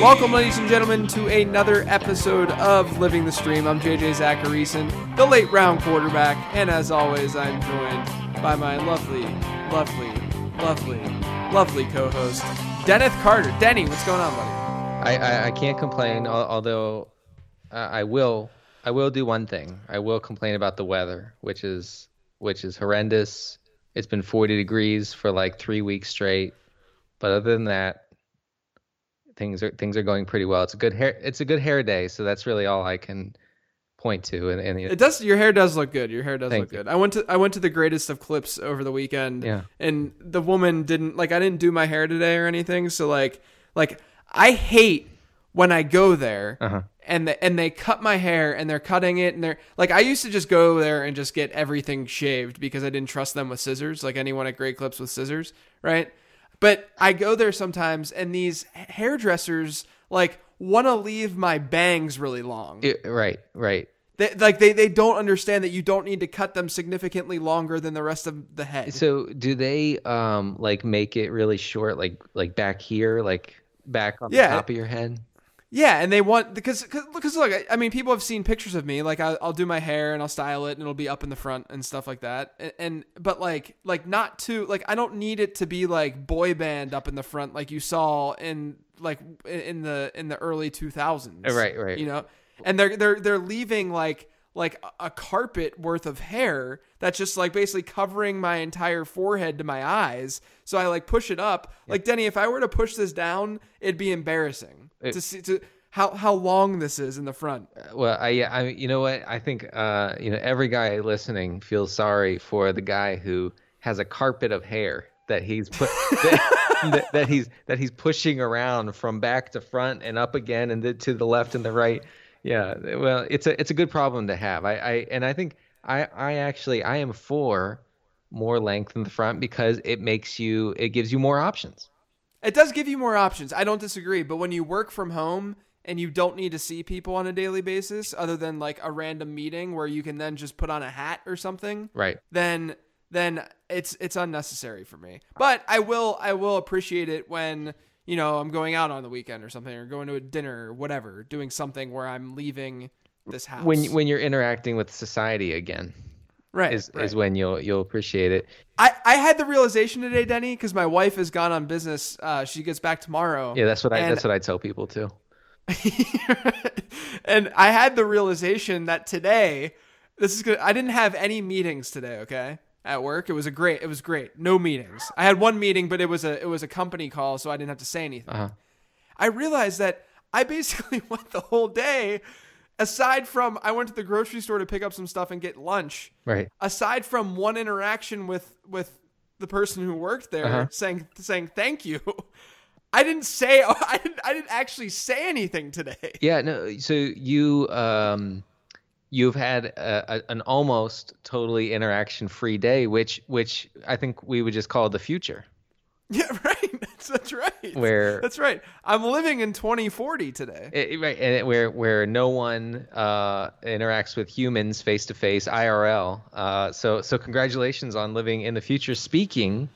Welcome, ladies and gentlemen, to another episode of Living the Stream. I'm JJ Zachariason, the late round quarterback, and as always, I'm joined by my lovely, lovely, lovely, lovely co-host, Dennis Carter. Denny, what's going on, buddy? I, I, I can't complain, although uh, I will I will do one thing. I will complain about the weather, which is which is horrendous. It's been 40 degrees for like three weeks straight, but other than that, things are things are going pretty well. It's a good hair it's a good hair day, so that's really all I can point to. And, and It does. Your hair does look good. Your hair does look you. good. I went to I went to the greatest of clips over the weekend. Yeah. And the woman didn't like. I didn't do my hair today or anything. So like like I hate when I go there Uh-huh. and the, and they cut my hair and they're cutting it and they're like I used to just go there and just get everything shaved because I didn't trust them with scissors like anyone at Great Clips with scissors, right? But I go there sometimes and these hairdressers like want to leave my bangs really long. it- right, right. They, like they, they don't understand that you don't need to cut them significantly longer than the rest of the head. So do they um like make it really short, like like back here, like back on Yeah. the top of your head? Yeah, and they want because because, look, I, I mean, people have seen pictures of me. Like I, I'll do my hair and I'll style it and it'll be up in the front and stuff like that. And, and but like like not too like I don't need it to be like boy band up in the front like you saw in like in the in the early two thousands. Right, right. You know, and they're they're they're leaving like like a carpet worth of hair that's just like basically covering my entire forehead to my eyes. So I like push it up. Like Denny, if I were to push this down, it'd be embarrassing to see to how how long this is in the front. Well, I, yeah, I, you know what? I think, uh, you know, every guy listening feels sorry for the guy who has a carpet of hair that he's put that, that, that he's that he's pushing around from back to front and up again and to the left and the right. Yeah, eh, well, it's a it's a good problem to have. I, I and I think I I actually I am for more length in the front because it makes you it gives you more options. It does give you more options. I don't disagree, but when you work from home and you don't need to see people on a daily basis other than like a random meeting where you can then just put on a hat or something, Right. then then it's it's unnecessary for me. But I will I will appreciate it when you know I'm going out on the weekend or something or going to a dinner or whatever, doing something where I'm leaving this house. When when you're interacting with society again right, is right. is when you'll you'll appreciate it. I I had the realization today, Denny, because my wife has gone on business. Uh, she gets back tomorrow. Yeah, that's what I that's what I tell people too. and I had the realization that today, this is good. I didn't have any meetings today. Okay, at work, it was a great. It was great. No meetings. I had one meeting, but it was a it was a company call, so I didn't have to say anything. Uh-huh. I realized that I basically went the whole day. Aside from, I went to the grocery store to pick up some stuff and get lunch. Right. Aside from one interaction with with the person who worked there Uh-huh. saying saying thank you, I didn't say I didn't I didn't actually say anything today. Yeah, no. So you um you've had a, a, an almost totally interaction free day, which which I think we would just call the future. Yeah, right. That's, that's right. Where- that's right. I'm living in 2040 today. It- right, and it, where where no one uh, interacts with humans face to face IRL. Uh, so so congratulations on living in the future. Speaking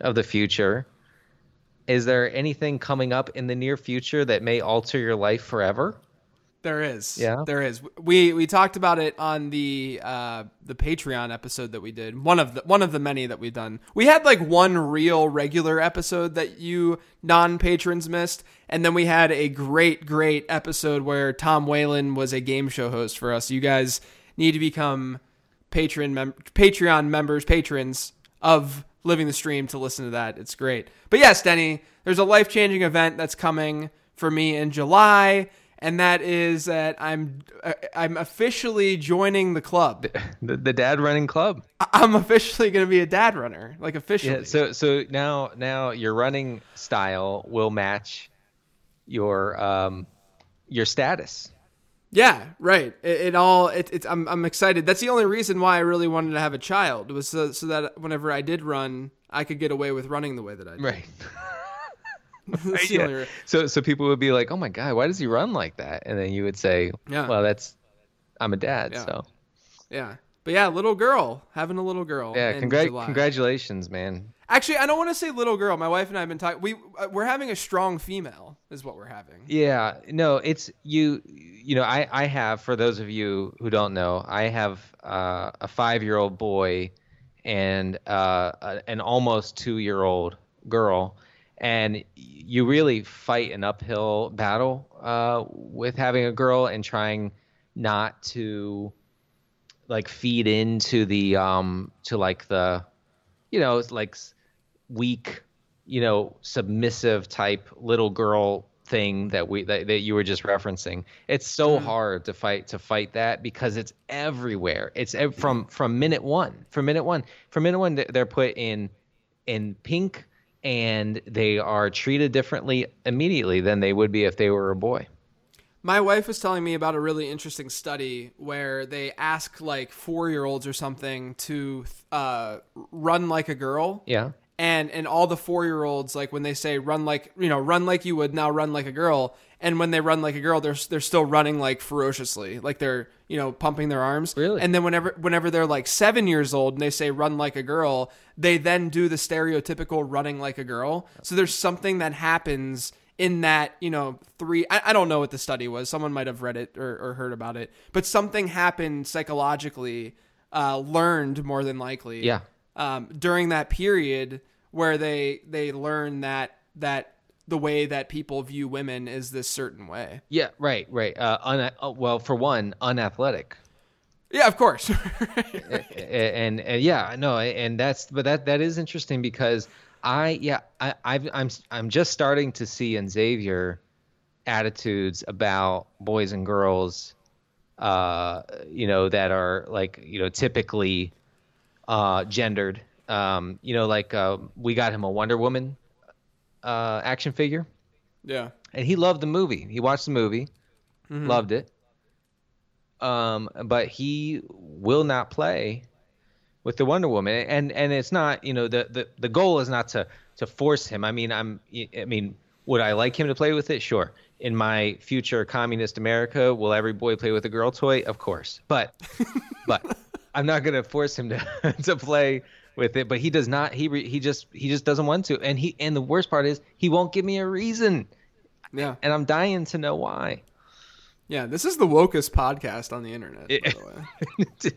of the future, is there anything coming up in the near future that may alter your life forever? There is. Yeah? There is. We we talked about it on the uh the Patreon episode that we did. One of the one of the many that we've done. We had like one real regular episode that you non-patrons missed, and then we had a great great episode where Tom Whalen was a game show host for us. You guys need to become patron mem- Patreon members, patrons of Living the Stream to listen to that. It's great. But yes, Denny, there's a life changing event that's coming for me in July, and that is that I'm uh, I'm officially joining the club. The, the dad running club. I'm officially going to be a dad runner, like officially. Yeah. So so now now your running style will match your um your status. Yeah, right. It, it all it, it's I'm I'm excited. That's the only reason why I really wanted to have a child was so, so that whenever I did run, I could get away with running the way that I did. Right. Yeah. So so people would be like, "Oh my god, why does he run like that?" And then you would say, Yeah. "Well, that's I'm a dad, Yeah. so yeah. But yeah, little girl having a little girl. yeah, July. congratulations, man. Actually, I don't want to say little girl. My wife and I have been talking. We uh, we're having a strong female, is what we're having. Yeah, no, it's you. You know, I I have for those of you who don't know, I have uh, a five year old boy and uh, an almost two year old girl, and you really fight an uphill battle uh, with having a girl and trying not to like feed into the um to like the you know it's like weak you know submissive type little girl thing that we that, that you were just referencing. It's so hard to fight to fight that because it's everywhere. It's ev- from from minute one from minute one from minute one they're put in in pink and they are treated differently immediately than they would be if they were a boy My wife was telling me about a really interesting study where they ask like four year olds or something to uh, run like a girl. yeah and and all the four year olds like when they say run like you know run like you would now run like a girl and when they run like a girl they're they're still running like ferociously. Like they're you know pumping their arms. Really? and then whenever whenever they're like seven years old and they say run like a girl they then do the stereotypical running like a girl. So there's something that happens in that you know three I, I don't know what the study was. Someone might have read it or, or heard about it. But something happened psychologically uh, learned more than likely Yeah. um, during that period where they they learn that that the way that people view women is this certain way. yeah right right uh, un- uh well for one unathletic Yeah, of course. and, and yeah, no, and that's but that that is interesting because I yeah I I've, I'm I'm just starting to see in Xavier attitudes about boys and girls, uh, you know that are like you know typically uh gendered. Um, you know, like uh, we got him a Wonder Woman uh action figure, yeah. and he loved the movie. He watched the movie, loved it. Um, but he will not play with the Wonder Woman, and and it's not you know the the, the goal is not to to force him. I mean, I'm I mean, would I like him to play with it? Sure. In my future communist America, will every boy play with a girl toy? Of course. But but I'm not going to force him to to play with it. But he does not. He re, he just he just doesn't want to. And he and the worst part is he won't give me a reason, Yeah. and I'm dying to know why. Yeah, this is the wokest podcast on the internet, by It- the way.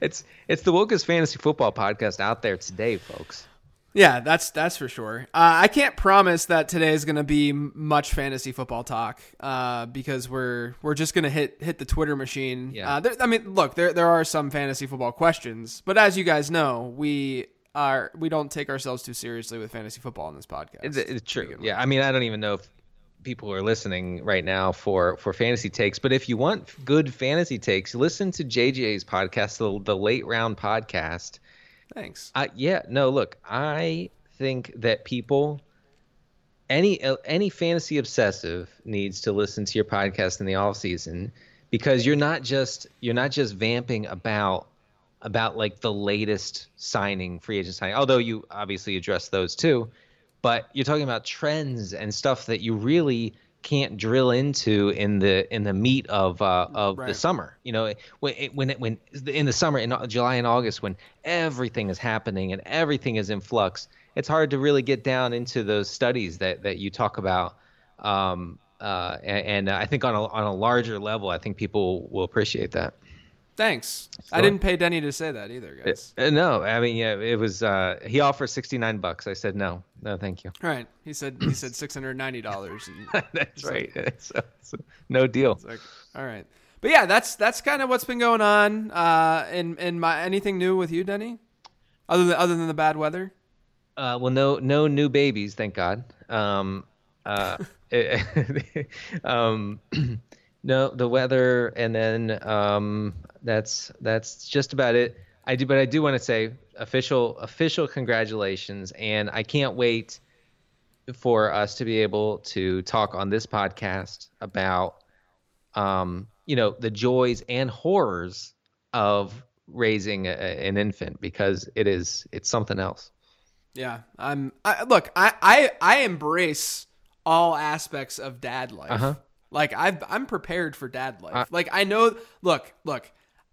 it's it's the wokest fantasy football podcast out there today, folks. Yeah, that's that's for sure. Uh, I can't promise that today is going to be much fantasy football talk uh, because we're we're just going to hit hit the Twitter machine. Yeah. Uh, there, I mean, look, there there are some fantasy football questions, but as you guys know, we are we don't take ourselves too seriously with fantasy football on this podcast. It's, it's true. Yeah, I mean, I don't even know if people are listening right now for for fantasy takes, but if you want good fantasy takes, listen to JJ's podcast, the, the Late Round Podcast. Thanks. Yeah, no, look, I think that people, any any fantasy obsessive needs to listen to your podcast in the off season because you're not just you're not just vamping about about like the latest signing, free agent signing. Although you obviously address those too, but you're talking about trends and stuff that you really can't drill into in the in the meat of uh, of the summer. You know, when it, when it, when in the summer in July and August when everything is happening and everything is in flux, it's hard to really get down into those studies that that you talk about. Um, uh, and, and I think on a on a larger level, I think people will appreciate that. Thanks. I didn't pay Denny to say that either, guys. Uh, no, I mean, yeah, it was. Uh, he offered sixty nine bucks. I said no, no, thank you. All right. He said he said six hundred ninety dollars. That's right. So, so, no deal. Like, all right. But yeah, that's that's kind of what's been going on. Uh, in in my anything new with you, Denny? Other than other than the bad weather. Uh, well, no, no new babies, thank God. Um, uh, um, no, the weather, and then um, that's that's just about it. I do, but I do want to say official official congratulations, and I can't wait for us to be able to talk on this podcast about um, you know, the joys and horrors of raising a, an infant because it is it's something else. Yeah, I'm. I, look, I, I I embrace all aspects of dad life. Uh-huh. Like I've I'm prepared for dad life. like I know. Look, look.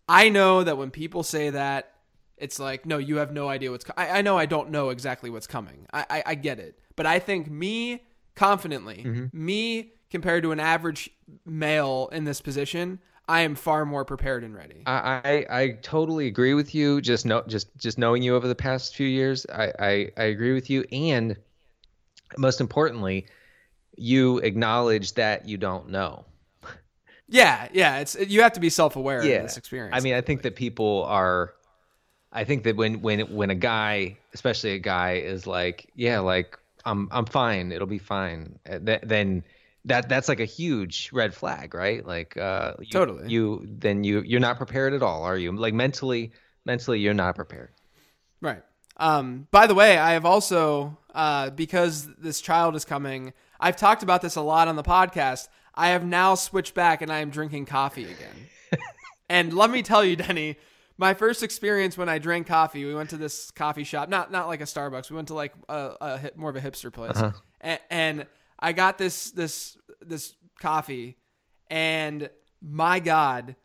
I know that when people say that, it's like, no, you have no idea what's. Co- I, I know I don't know exactly what's coming. I, I I get it, but I think me confidently, mm-hmm. me compared to an average male in this position, I am far more prepared and ready. I, I I totally agree with you. Just know just just knowing you over the past few years, I, I I agree with you. And most importantly, you acknowledge that you don't know. yeah, yeah. It's you have to be self aware of this experience. I mean, I think that people are. I think that when when when a guy, especially a guy, is like, yeah, like I'm I'm fine, it'll be fine. th- Then that that's like a huge red flag, right? Like, uh, you, Totally. You then you you're not prepared at all, are you? Like mentally, mentally, you're not prepared. Right. Um, by the way, I have also, uh, because this child is coming, I've talked about this a lot on the podcast. I have now switched back and I am drinking coffee again. and let me tell you, Denny, my first experience when I drank coffee, we went to this coffee shop, not not like a Starbucks. We went to like a, a hip- more of a hipster place, uh-huh. and, and I got this this this coffee, and my God,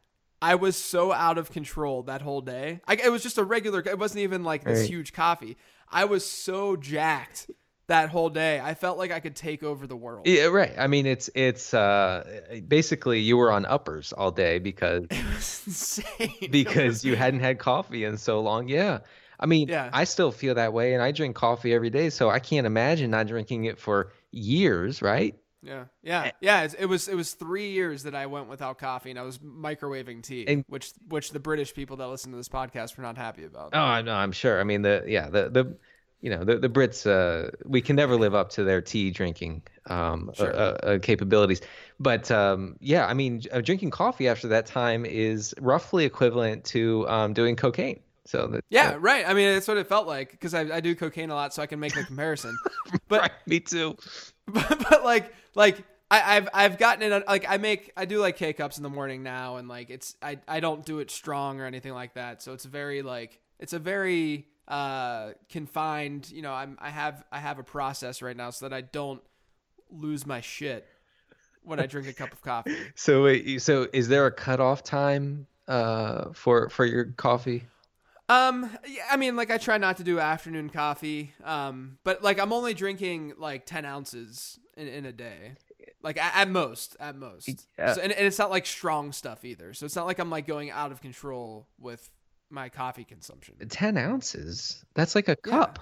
I was so out of control that whole day. I, it was just a regular. It wasn't even like this Right. huge coffee. I was so jacked that whole day. I felt like I could take over the world. Yeah, right. I mean, it's it's uh, basically you were on uppers all day because It was insane. because you hadn't had coffee in so long. Yeah. I mean, Yeah. I still feel that way and I drink coffee every day, so I can't imagine not drinking it for years, right? Yeah, yeah, yeah. It's, it was it was three years that I went without coffee, and I was microwaving tea, And- which which the British people that listen to this podcast were not happy about. Oh, I know, I'm sure. I mean, the yeah, the the you know, the the Brits uh we can never live up to their tea drinking um uh, uh, capabilities. But um yeah, I mean, uh, drinking coffee after that time is roughly equivalent to um doing cocaine. So that, Yeah, right. I mean, that's what it felt like because I, I do cocaine a lot, so I can make the comparison. But right, me too. but, but like like I, I've I've gotten it like I make I do like K cups in the morning now, and like it's I I don't do it strong or anything like that. So it's very like it's a very uh confined. You know, I'm I have I have a process right now so that I don't lose my shit when I drink a cup of coffee. So wait, so is there a cutoff time uh for for your coffee? Um, yeah, I mean, like I try not to do afternoon coffee. Um, but like I'm only drinking like ten ounces in, in a day, like at, at most, at most. Yeah. So, and, and it's not like strong stuff either. So it's not like I'm like going out of control with my coffee consumption. Ten ounces? That's like a cup.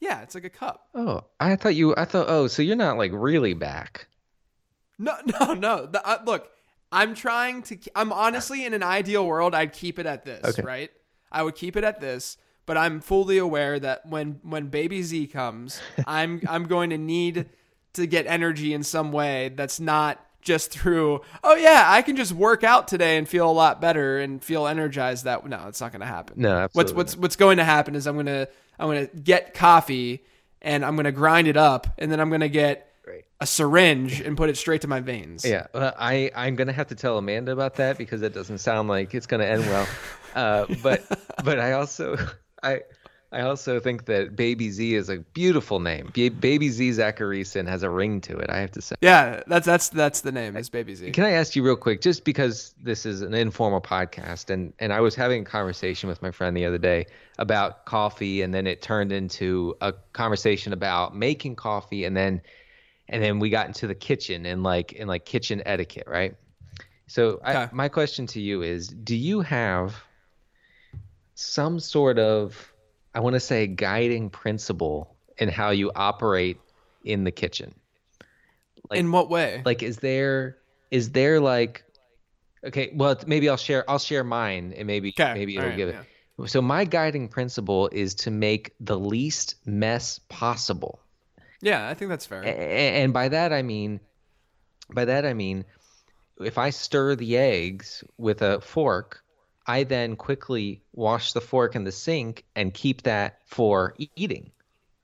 Yeah, it's like a cup. Oh, I thought you. I thought. Oh, so you're not like really back. No, no, no. The, uh, look, I'm trying to. I'm honestly in an ideal world, I'd keep it at this, Okay. right? I would keep it at this, but I'm fully aware that when when baby Z comes, I'm I'm going to need to get energy in some way that's not just through. Oh yeah, I can just work out today and feel a lot better and feel energized. That no, it's not going to happen. No, What's absolutely what's what's going to happen is I'm gonna I'm gonna get coffee and I'm gonna grind it up and then I'm gonna get Great. a syringe and put it straight to my veins. Yeah, well, I I'm gonna have to tell Amanda about that because it doesn't sound like it's gonna end well. Uh, but but I also I I also think that Baby Z is a beautiful name. Ba- Baby Z Zachariason has a ring to it. I have to say. Yeah, that's that's that's the name. Is Baby Z. Can I ask you real quick, just because this is an informal podcast, and and I was having a conversation with my friend the other day about coffee, and then it turned into a conversation about making coffee, and then and then we got into the kitchen and like and like kitchen etiquette, right? So I, my question to you is, do you have some sort of I want to say guiding principle in how you operate in the kitchen? like- In what way? like is there is there like okay well maybe i'll share i'll share mine and maybe Okay, maybe it'll alright, give it so my guiding principle is to make the least mess possible yeah, I think that's fair. And by that i mean by that i mean if i stir the eggs with a fork i then quickly wash the fork in the sink and keep that for eating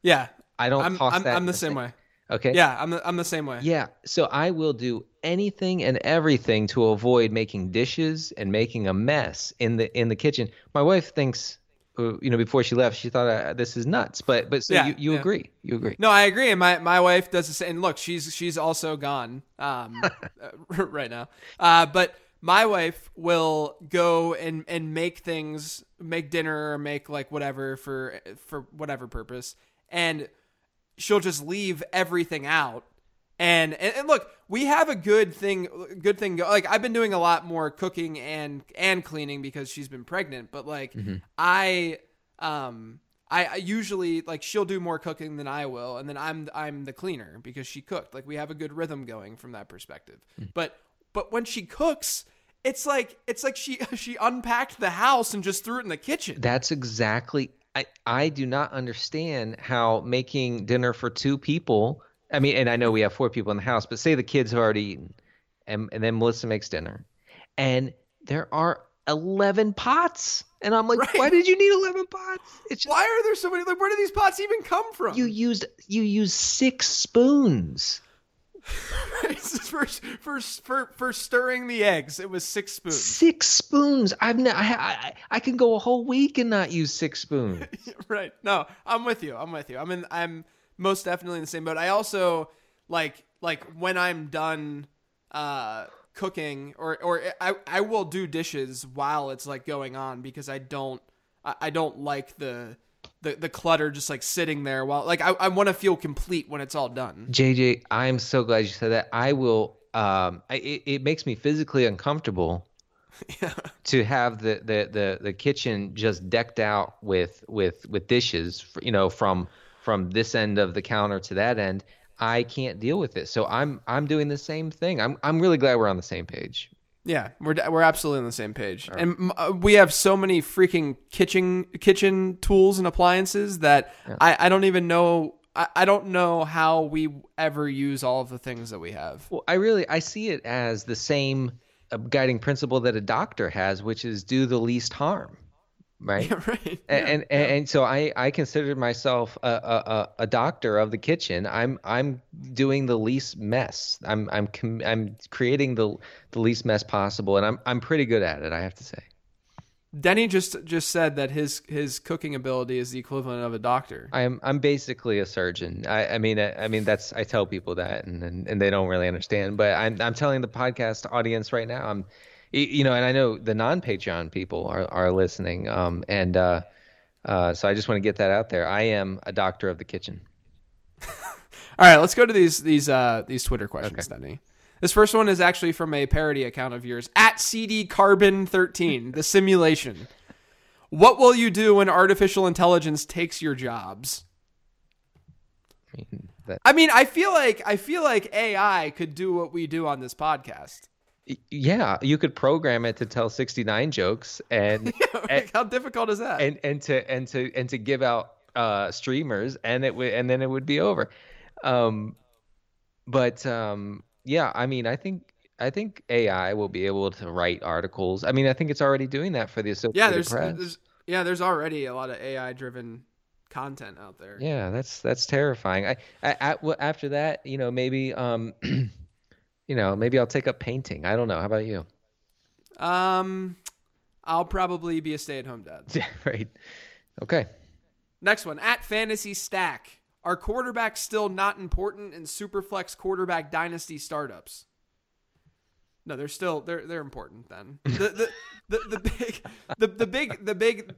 yeah, i don't I'm toss I'm, that I'm in the same sink. way. okay Yeah, I'm the I'm the same way. Yeah. So I will do anything and everything to avoid making dishes and making a mess in the in the kitchen. My wife thinks, uh, you know, before she left, she thought uh, this is nuts. But but so Yeah, you, you yeah. agree? You agree? No, I agree. And my, my wife does the same. And look, she's she's also gone um, uh, right now. Uh, but my wife will go and, and make things, make dinner or make like whatever for for whatever purpose, and she'll just leave everything out. And, and and look, we have a good thing, good thing. Go, like I've been doing a lot more cooking and and cleaning because she's been pregnant. But like I um I, I usually like she'll do more cooking than I will, and then I'm I'm the cleaner because she cooked. Like we have a good rhythm going from that perspective. But but when she cooks, it's like it's like she she unpacked the house and just threw it in the kitchen. That's exactly. I I do not understand how making dinner for two people. I mean, and I know we have four people in the house, but say the kids have already eaten, and and then Melissa makes dinner, and there are eleven pots, and I'm like, Right. why did you need eleven pots? It's just, Why are there so many? Like where do these pots even come from? you used you used six spoons. for, for for for stirring the eggs, it was six spoons. Six spoons. I've ne- I, I I can go a whole week and not use six spoons. right. No, I'm with you. I'm with you. I'm in. I'm most definitely in the same boat. I also like like when I'm done uh cooking or or I I will do dishes while it's like going on because I don't I, I don't like the the the clutter just like sitting there while like I I want to feel complete when it's all done. JJ, I'm so glad you said that. I will. Um, I, it, it makes me physically uncomfortable yeah. to have the, the, the, the kitchen just decked out with with with dishes. You know, from from this end of the counter to that end. I can't deal with it. So I'm I'm doing the same thing. I'm I'm really glad we're on the same page. Yeah, we're we're absolutely on the same page, and uh, we have so many freaking kitchen kitchen tools and appliances that I, I don't even know. I, I don't know how we ever use all of the things that we have. Well, I really I see it as the same uh, guiding principle that a doctor has, which is do the least harm, right? right. and, and and so I I consider myself a, a a- doctor of the kitchen. I'm I'm doing the least mess. I'm I'm com- I'm creating the the least mess possible, and I'm I'm pretty good at it. I have to say. Denny just just said that his his cooking ability is the equivalent of a doctor. I'm I'm basically a surgeon. I, I mean I, I mean that's I tell people that and, and and they don't really understand. But I'm I'm telling the podcast audience right now. I'm you know, and I know the non Patreon people are are listening. Um and uh, uh so I just want to get that out there. I am a doctor of the kitchen. All right, let's go to these these uh these Twitter questions, Denny. This first one is actually from a parody account of yours at CD Carbon 13, the simulation. What will you do when artificial intelligence takes your jobs? I mean, that, I mean, I feel like I feel like AI could do what we do on this podcast. Yeah, you could program it to tell 69 jokes and Like, how difficult is that? and and to and to and to give out uh streamers and it would and then it would be over um but um yeah i mean i think i think ai will be able to write articles i mean i think it's already doing that for the associated yeah, there's, press there's yeah, there's already a lot of AI driven content out there. yeah that's that's terrifying i, I, I after that you know maybe um you know maybe i'll take up painting i don't know how about you Um, I'll probably be a stay at home dad. yeah right okay Next one at Fantasy Stack. Are quarterbacks still not important in Superflex quarterback dynasty startups? No, they're still they're they're important then. The the, the, the big the, the big the big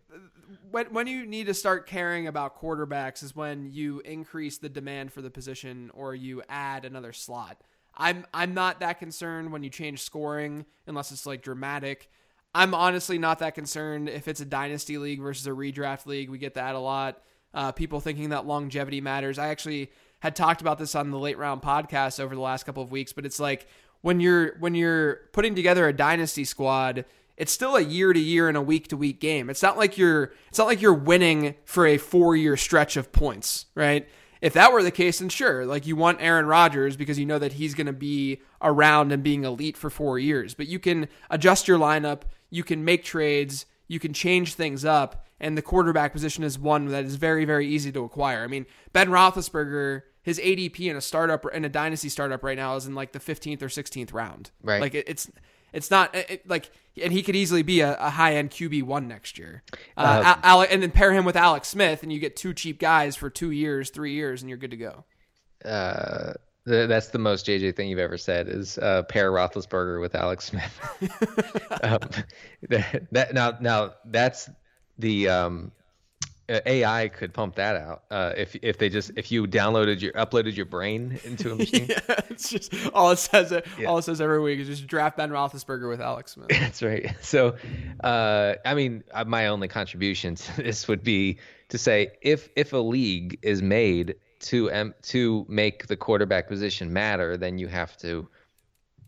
when when you need to start caring about quarterbacks is when you increase the demand for the position or you add another slot. I'm I'm not that concerned when you change scoring unless it's like dramatic. I'm honestly not that concerned if it's a dynasty league versus a redraft league. We get that a lot. Uh, people thinking that longevity matters. I actually had talked about this on the late round podcast over the last couple of weeks, but it's like when you're when you're putting together a dynasty squad, it's still a year to year and a week to week game. It's not like you're it's not like you're winning for a four year stretch of points, right? If that were the case, then sure, like you want Aaron Rodgers because you know that he's going to be around and being elite for four years. But you can adjust your lineup, you can make trades, you can change things up, and the quarterback position is one that is very, very easy to acquire. I mean, Ben Roethlisberger his ADP in a startup in a dynasty startup right now is in like the 15th or 16th round. Right. Like it, it's it's not it, like and he could easily be a, a high end QB one next year. Uh, Al- and then pair him with Alex Smith, and you get two cheap guys for two years, three years, and you're good to go. Uh, th- that's the most JJ thing you've ever said is uh, pair Roethlisberger with Alex Smith. um, that, that now now that's the um, AI could pump that out uh, if if they just if you downloaded your uploaded your brain into a machine. yeah, it's just all it says. Yeah. All it says every week is just draft Ben Roethlisberger with Alex Smith. That's right. So, uh, I mean, uh, my only contribution to this would be to say if if a league is made to um, to make the quarterback position matter, then you have to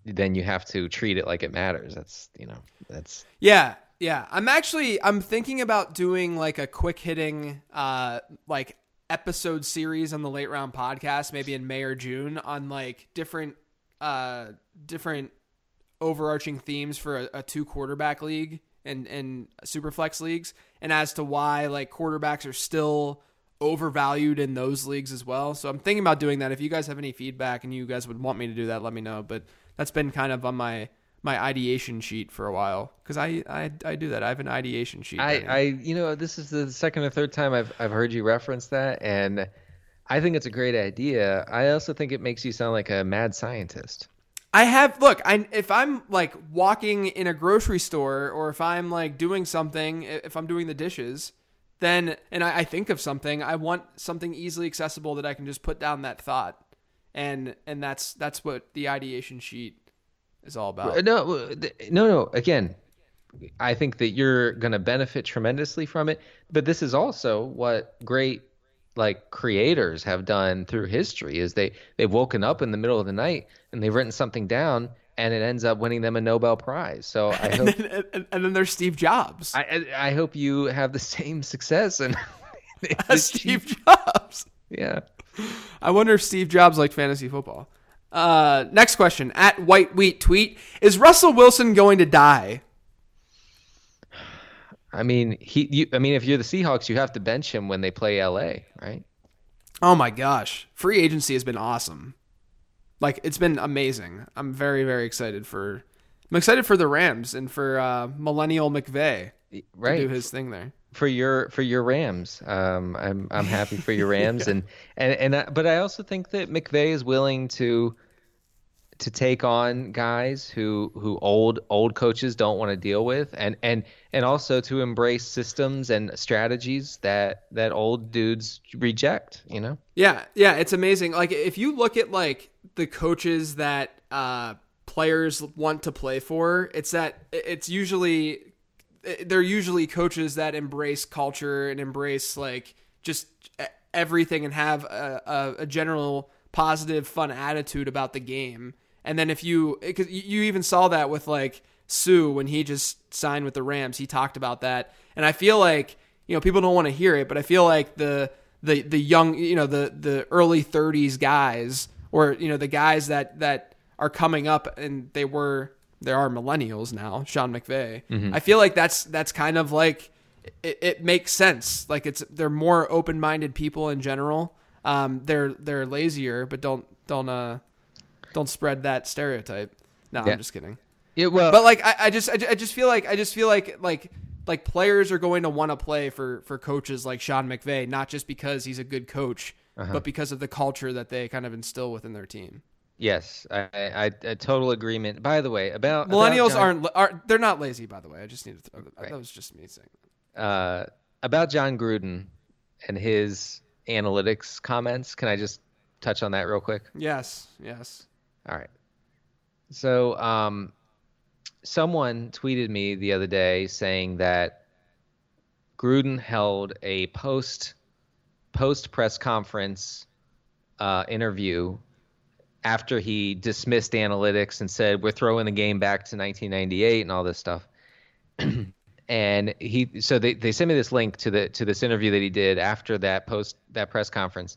then you have to treat it like it matters. That's you know that's Yeah, yeah. I'm actually I'm thinking about doing like a quick hitting uh like episode series on the late round podcast maybe in May or June on like different uh different overarching themes for a, a two quarterback league and and super flex leagues and as to why like quarterbacks are still overvalued in those leagues as well. So I'm thinking about doing that. If you guys have any feedback and you guys would want me to do that, let me know. But that's been kind of on my my ideation sheet for a while because I, I I do that. I have an ideation sheet. I. I you know this is the second or third time I've I've heard you reference that, and I think it's a great idea. I also think it makes you sound like a mad scientist. I have look. I if I'm like walking in a grocery store or if I'm like doing something, if I'm doing the dishes, then and I, I think of something, I want something easily accessible that I can just put down that thought, and and that's that's what the ideation sheet is all about. No, no, no. Again, I think that you're going to benefit tremendously from it. But this is also what great like creators have done through history is they they've woken up in the middle of the night and they've written something down and it ends up winning them a Nobel Prize. So I and, hope then, and, and then there's Steve Jobs. I I I hope you have the same success and Steve Jobs. yeah. I wonder if Steve Jobs liked fantasy football. Uh, next question at White Wheat tweet: Is Russell Wilson going to die? I mean, he you I mean if you're the Seahawks, you have to bench him when they play LA, right? Oh my gosh, free agency has been awesome. Like it's been amazing. I'm very very excited for. I'm excited for the Rams and for uh, Millennial to Right. do his thing there. for your for your Rams. Um, I'm I'm happy for your Rams, and and and I, but I also think that McVay is willing to to take on guys who who old old coaches don't want to deal with, and and and also to embrace systems and strategies that that old dudes reject. You know. Yeah, yeah, it's amazing. Like if you look at like the coaches that uh players want to play for, it's that it's usually they're usually coaches that embrace culture and embrace like just everything and have a, a, a general positive fun attitude about the game. And then if you cuz you even saw that with like Suh when he just signed with the Rams, he talked about that. And I feel like, you know, people don't want to hear it, but I feel like the the the young, you know, the the early 30s guys or you know, the guys that that are coming up and they were there are millennials now, Sean McVay. I feel like that's that's kind of like it, it makes sense. Like it's they're more open-minded people in general. Um, they're they're lazier, but don't don't uh don't spread that stereotype. No, Yeah. I'm just kidding. Yeah. Well. But like I, I just I, I just feel like I just feel like like like players are going to want to play for for coaches like Sean McVay, not just because he's a good coach, but because of the culture that they kind of instill within their team. yes, I total agreement. By the way, about about Millennials John- aren't are they're not lazy by the way. I just need to throw that, Right. that was just me saying. that. uh, about Jon Gruden and his analytics comments. Can I just touch on that real quick? Yes, yes. All right. So, um, someone tweeted me the other day saying that Gruden held a post post press conference uh, interview after he dismissed analytics and said we're throwing the game back to 1998 and all this stuff. and he so they, they sent me this link to the to this interview that he did after that post that press conference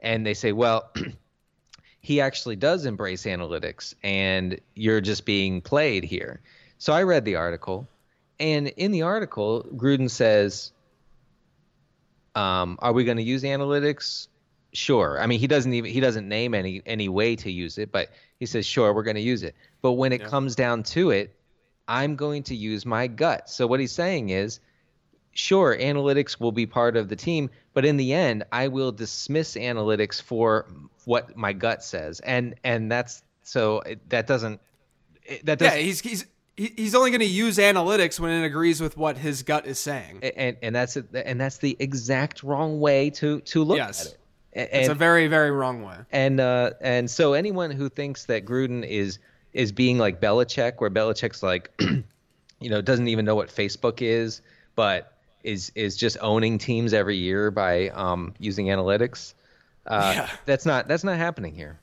and they say well he actually does embrace analytics and you're just being played here. So I read the article and in the article Gruden says um, are we going to use analytics sure. I mean, he doesn't even he doesn't name any any way to use it, but he says, sure, we're going to use it. But when it comes down to it, I'm going to use my gut. So what he's saying is, sure, analytics will be part of the team, but in the end, I will dismiss analytics for what my gut says, and and that's so it, that doesn't that doesn't Yeah, he's he's he's only going to use analytics when it agrees with what his gut is saying. and and that's it, and that's the exact wrong way to to look Yes. at it. And, It's a very very wrong way. and uh, and so anyone who thinks that Gruden is is being like Belichick, where Belichick's like, you know, doesn't even know what Facebook is, but is is just owning teams every year by um, using analytics. Uh, Yeah. That's not that's not happening here.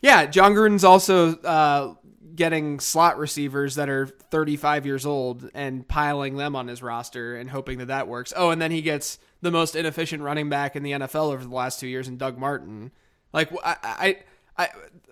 Yeah, Jon Gruden's also uh, getting slot receivers that are 35 years old and piling them on his roster and hoping that that works. Oh, and then he gets the most inefficient running back in the NFL over the last two years in Doug Martin. Like I, I, I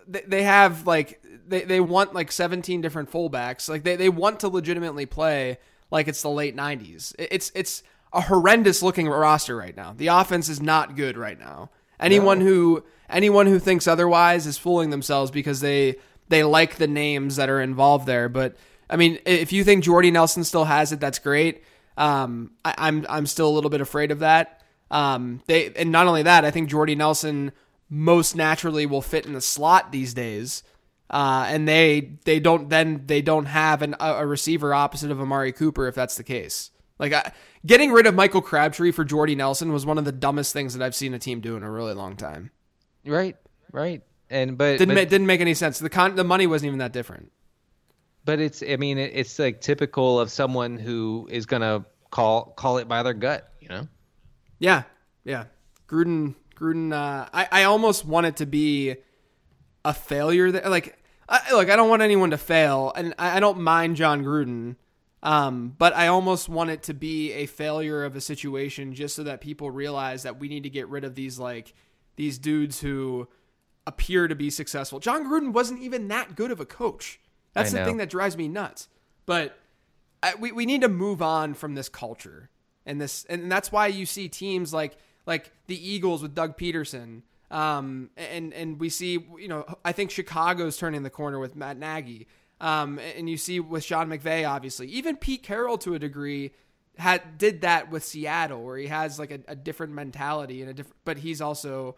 they- they have like they, they want like 17 different fullbacks. Like they, they want to legitimately play like it's the late 90s. It's it's a horrendous looking roster right now. The offense is not good right now. Anyone who anyone who thinks otherwise is fooling themselves because they they like the names that are involved there. But I mean, if you think Jordy Nelson still has it, that's great. Um, I, I'm I'm still a little bit afraid of that. Um, they and not only that, I think Jordy Nelson most naturally will fit in the slot these days. Uh, and they they don't then they don't have an, a receiver opposite of Amari Cooper if that's the case. Like I, getting rid of Michael Crabtree for Jordy Nelson was one of the dumbest things that I've seen a team do in a really long time. Right, right. And but Didn't but, ma- didn't make any sense. The con- the money wasn't even that different. but it's I mean it's like typical of someone who is gonna call call it by their gut. You know. Yeah, yeah. Gruden, Gruden. Uh, I I almost want it to be a failure. That like, I, look, I don't want anyone to fail, and I, I don't mind Jon Gruden. Um, but I almost want it to be a failure of a situation, just so that people realize that we need to get rid of these like these dudes who appear to be successful. Jon Gruden wasn't even that good of a coach. That's the thing that drives me nuts. But I, we we need to move on from this culture and this and that's why you see teams like like the Eagles with Doug Pederson um and and we see you know I think Chicago's turning the corner with Matt Nagy um and you see with Sean McVay obviously even Pete Carroll to a degree had did that with Seattle where he has like a, a different mentality and a different but he's also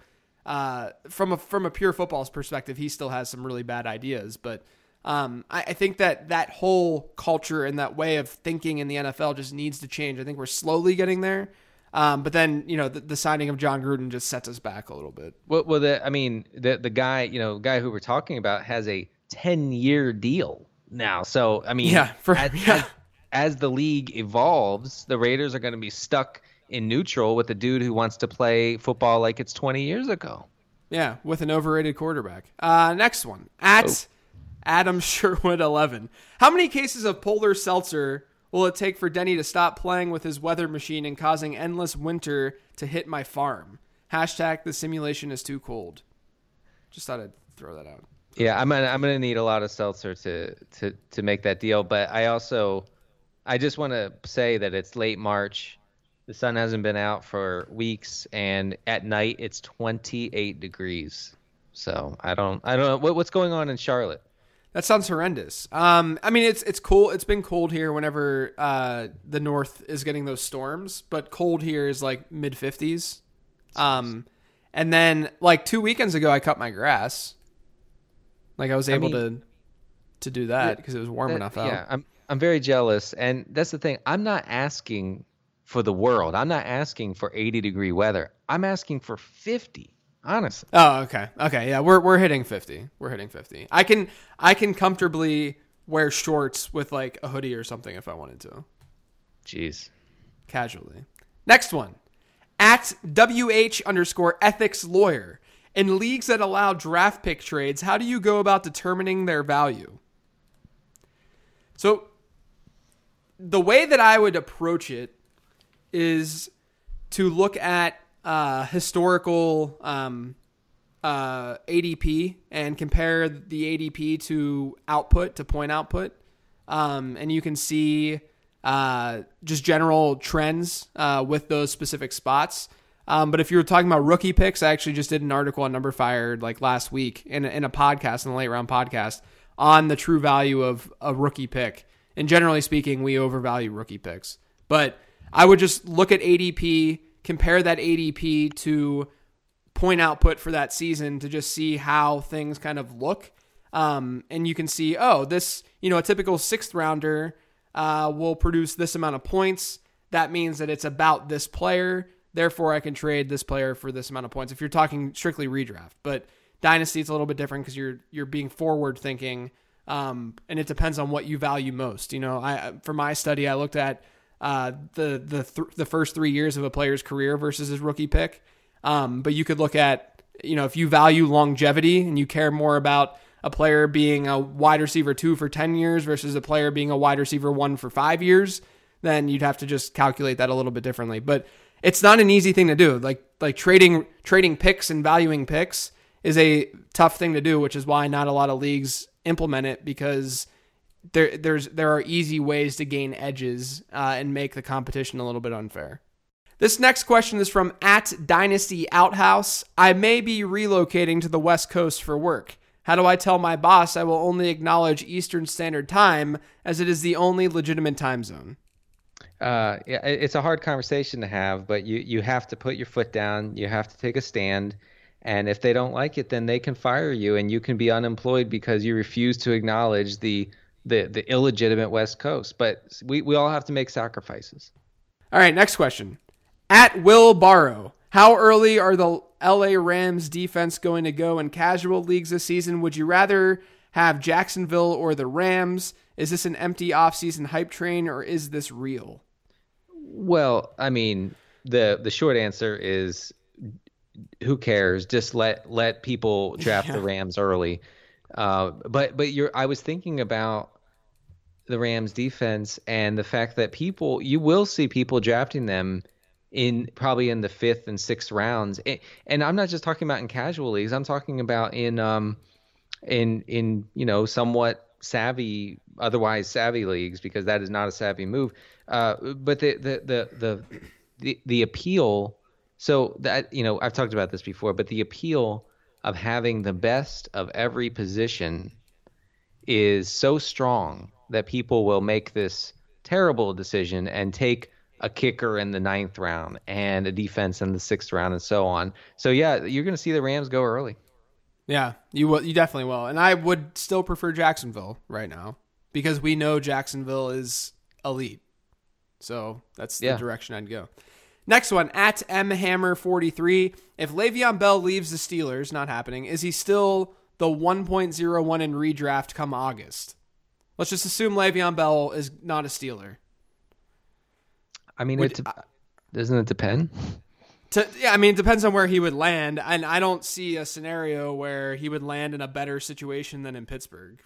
uh, from a from a pure football perspective, he still has some really bad ideas. But um, I, I think that that whole culture and that way of thinking in the NFL just needs to change. I think we're slowly getting there. Um, but then you know the, the signing of Jon Gruden just sets us back a little bit. Well, well, the, I mean, the the guy, you know, guy who we're talking about has a ten year deal now. So, I mean, Yeah, for- as, yeah. as, as the league evolves, the Raiders are going to be stuck in neutral with a dude who wants to play football like it's twenty years ago. Yeah, with an overrated quarterback. Uh, next one at Adam Sherwood eleven. How many cases of polar seltzer will it take for Denny to stop playing with his weather machine and causing endless winter to hit my farm? Hashtag the simulation is too cold. Just thought I'd throw that out. Yeah, I'm gonna I'm gonna need a lot of seltzer to to to make that deal. But I also, I just want to say that it's late March. The sun hasn't been out for weeks, and at night it's 28 degrees. So I don't I don't know what, what's going on in Charlotte. That sounds horrendous. Um, I mean, it's it's cool. It's been cold here whenever uh, the north is getting those storms, but cold here is like mid fifties. Um, and then like two weekends ago, I cut my grass. Like I was able mean- to to do that because it was warm That- enough out. Yeah, I'm I'm very jealous, and that's the thing. I'm not asking for the world. I'm not asking for 80 degree weather. I'm asking for 50. Honestly. Oh, okay, okay, yeah, we're we're hitting fifty. We're hitting fifty. I can I can comfortably wear shorts with like a hoodie or something if I wanted to. Jeez. casually. Next one. At WH underscore ethics lawyer. In leagues that allow draft pick trades, how do you go about determining their value? So, the way that I would approach it is to look at uh, historical um, uh, ADP and compare the ADP to output, to point output. Um, and you can see uh, just general trends uh, with those specific spots. Um, but if you were talking about rookie picks, I actually just did an article on Number Fire like last week in a, in a podcast, in the late round podcast, on the true value of a rookie pick. And generally speaking, we overvalue rookie picks. But I would just look at ADP, compare that ADP to point output for that season to just see how things kind of look. Um, and you can see, oh, this, you know, a typical sixth rounder uh, will produce this amount of points. That means that it's about this player Therefore, I can trade this player for this amount of points. If you're talking strictly redraft, but dynasty it's a little bit different because you're you're being forward thinking, um, and it depends on what you value most. You know, I for my study, I looked at uh, the the th- the first three years of a player's career versus his rookie pick. Um, but you could look at you know if you value longevity and you care more about a player being a wide receiver two for 10 years versus a player being a wide receiver one for five years, then you'd have to just calculate that a little bit differently. But it's not an easy thing to do. Like like trading trading picks and valuing picks is a tough thing to do, which is why not a lot of leagues implement it because there there's there are easy ways to gain edges uh, and make the competition a little bit unfair. This next question is from at Dynasty Outhouse. I may be relocating to the West Coast for work. How do I tell my boss I will only acknowledge Eastern Standard Time as it is the only legitimate time zone? uh, it's a hard conversation to have, but you you have to put your foot down. You have to take a stand, and if they don't like it, then they can fire you, and you can be unemployed because you refuse to acknowledge the the the illegitimate West Coast. But we we all have to make sacrifices. All right, next question. At Will Barrow, how early are the LA Rams defense going to go in casual leagues this season? Would you rather have Jacksonville or the Rams? Is this an empty offseason hype train or is this real? Well, I mean, the the short answer is who cares? Just let let people draft yeah. the Rams early. Uh, but but you're I was thinking about the Rams defense and the fact that people you will see people drafting them in probably in the fifth and sixth rounds. And, I'm not just talking about in casual leagues. I'm talking about in um in in you know somewhat savvy otherwise savvy leagues because that is not a savvy move. Uh, but the, the the the the the appeal. So that you know, I've talked about this before, but the appeal of having the best of every position is so strong that people will make this terrible decision and take a kicker in the ninth round and a defense in the sixth round and so on. So yeah, you're going to see the Rams go early. Yeah, you will. You definitely will. And I would still prefer Jacksonville right now because we know Jacksonville is elite. So that's yeah. the direction I'd go. Next one at mhammer43. If Le'Veon Bell leaves the Steelers, not happening, is he still the 1.01 in redraft come August? Let's just assume Le'Veon Bell is not a Steeler. I mean, Would, it de- doesn't it depend? To, yeah, I mean, it depends on where he would land, and I don't see a scenario where he would land in a better situation than in Pittsburgh.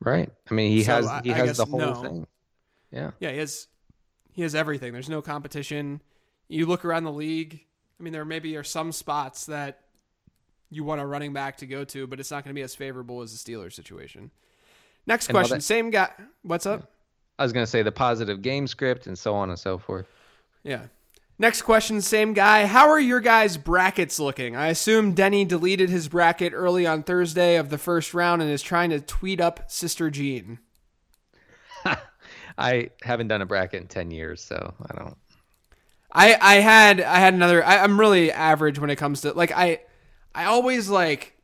Right. I mean, he so has he I, has the whole no. thing. Yeah. Yeah, he has he has everything. There's no competition. You look around the league. I mean, there maybe are some spots that you want a running back to go to, but it's not going to be as favorable as the Steelers situation. Next question. That, Same guy. What's up? I was going to say the positive game script and so on and so forth. Yeah. Next question, same guy. How are your guys' brackets looking? I assume Denny deleted his bracket early on Thursday of the first round and is trying to tweet up Sister Jean. I haven't done a bracket in ten years, so I don't. I I had I had another. I, I'm really average when it comes to like I I always like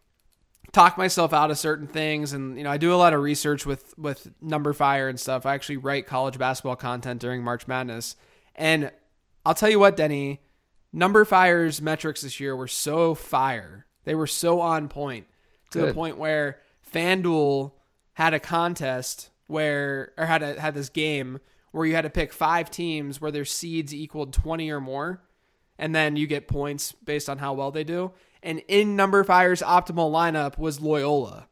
talk myself out of certain things and you know I do a lot of research with with numberFire and stuff. I actually write college basketball content during March Madness. And I'll tell you what, Denny, numberFire's metrics this year were so fire. They were so on point to Good. the point where FanDuel had a contest where or had a, had this game where you had to pick five teams where their seeds equaled 20 or more and then you get points based on how well they do and in numberFire's optimal lineup was loyola.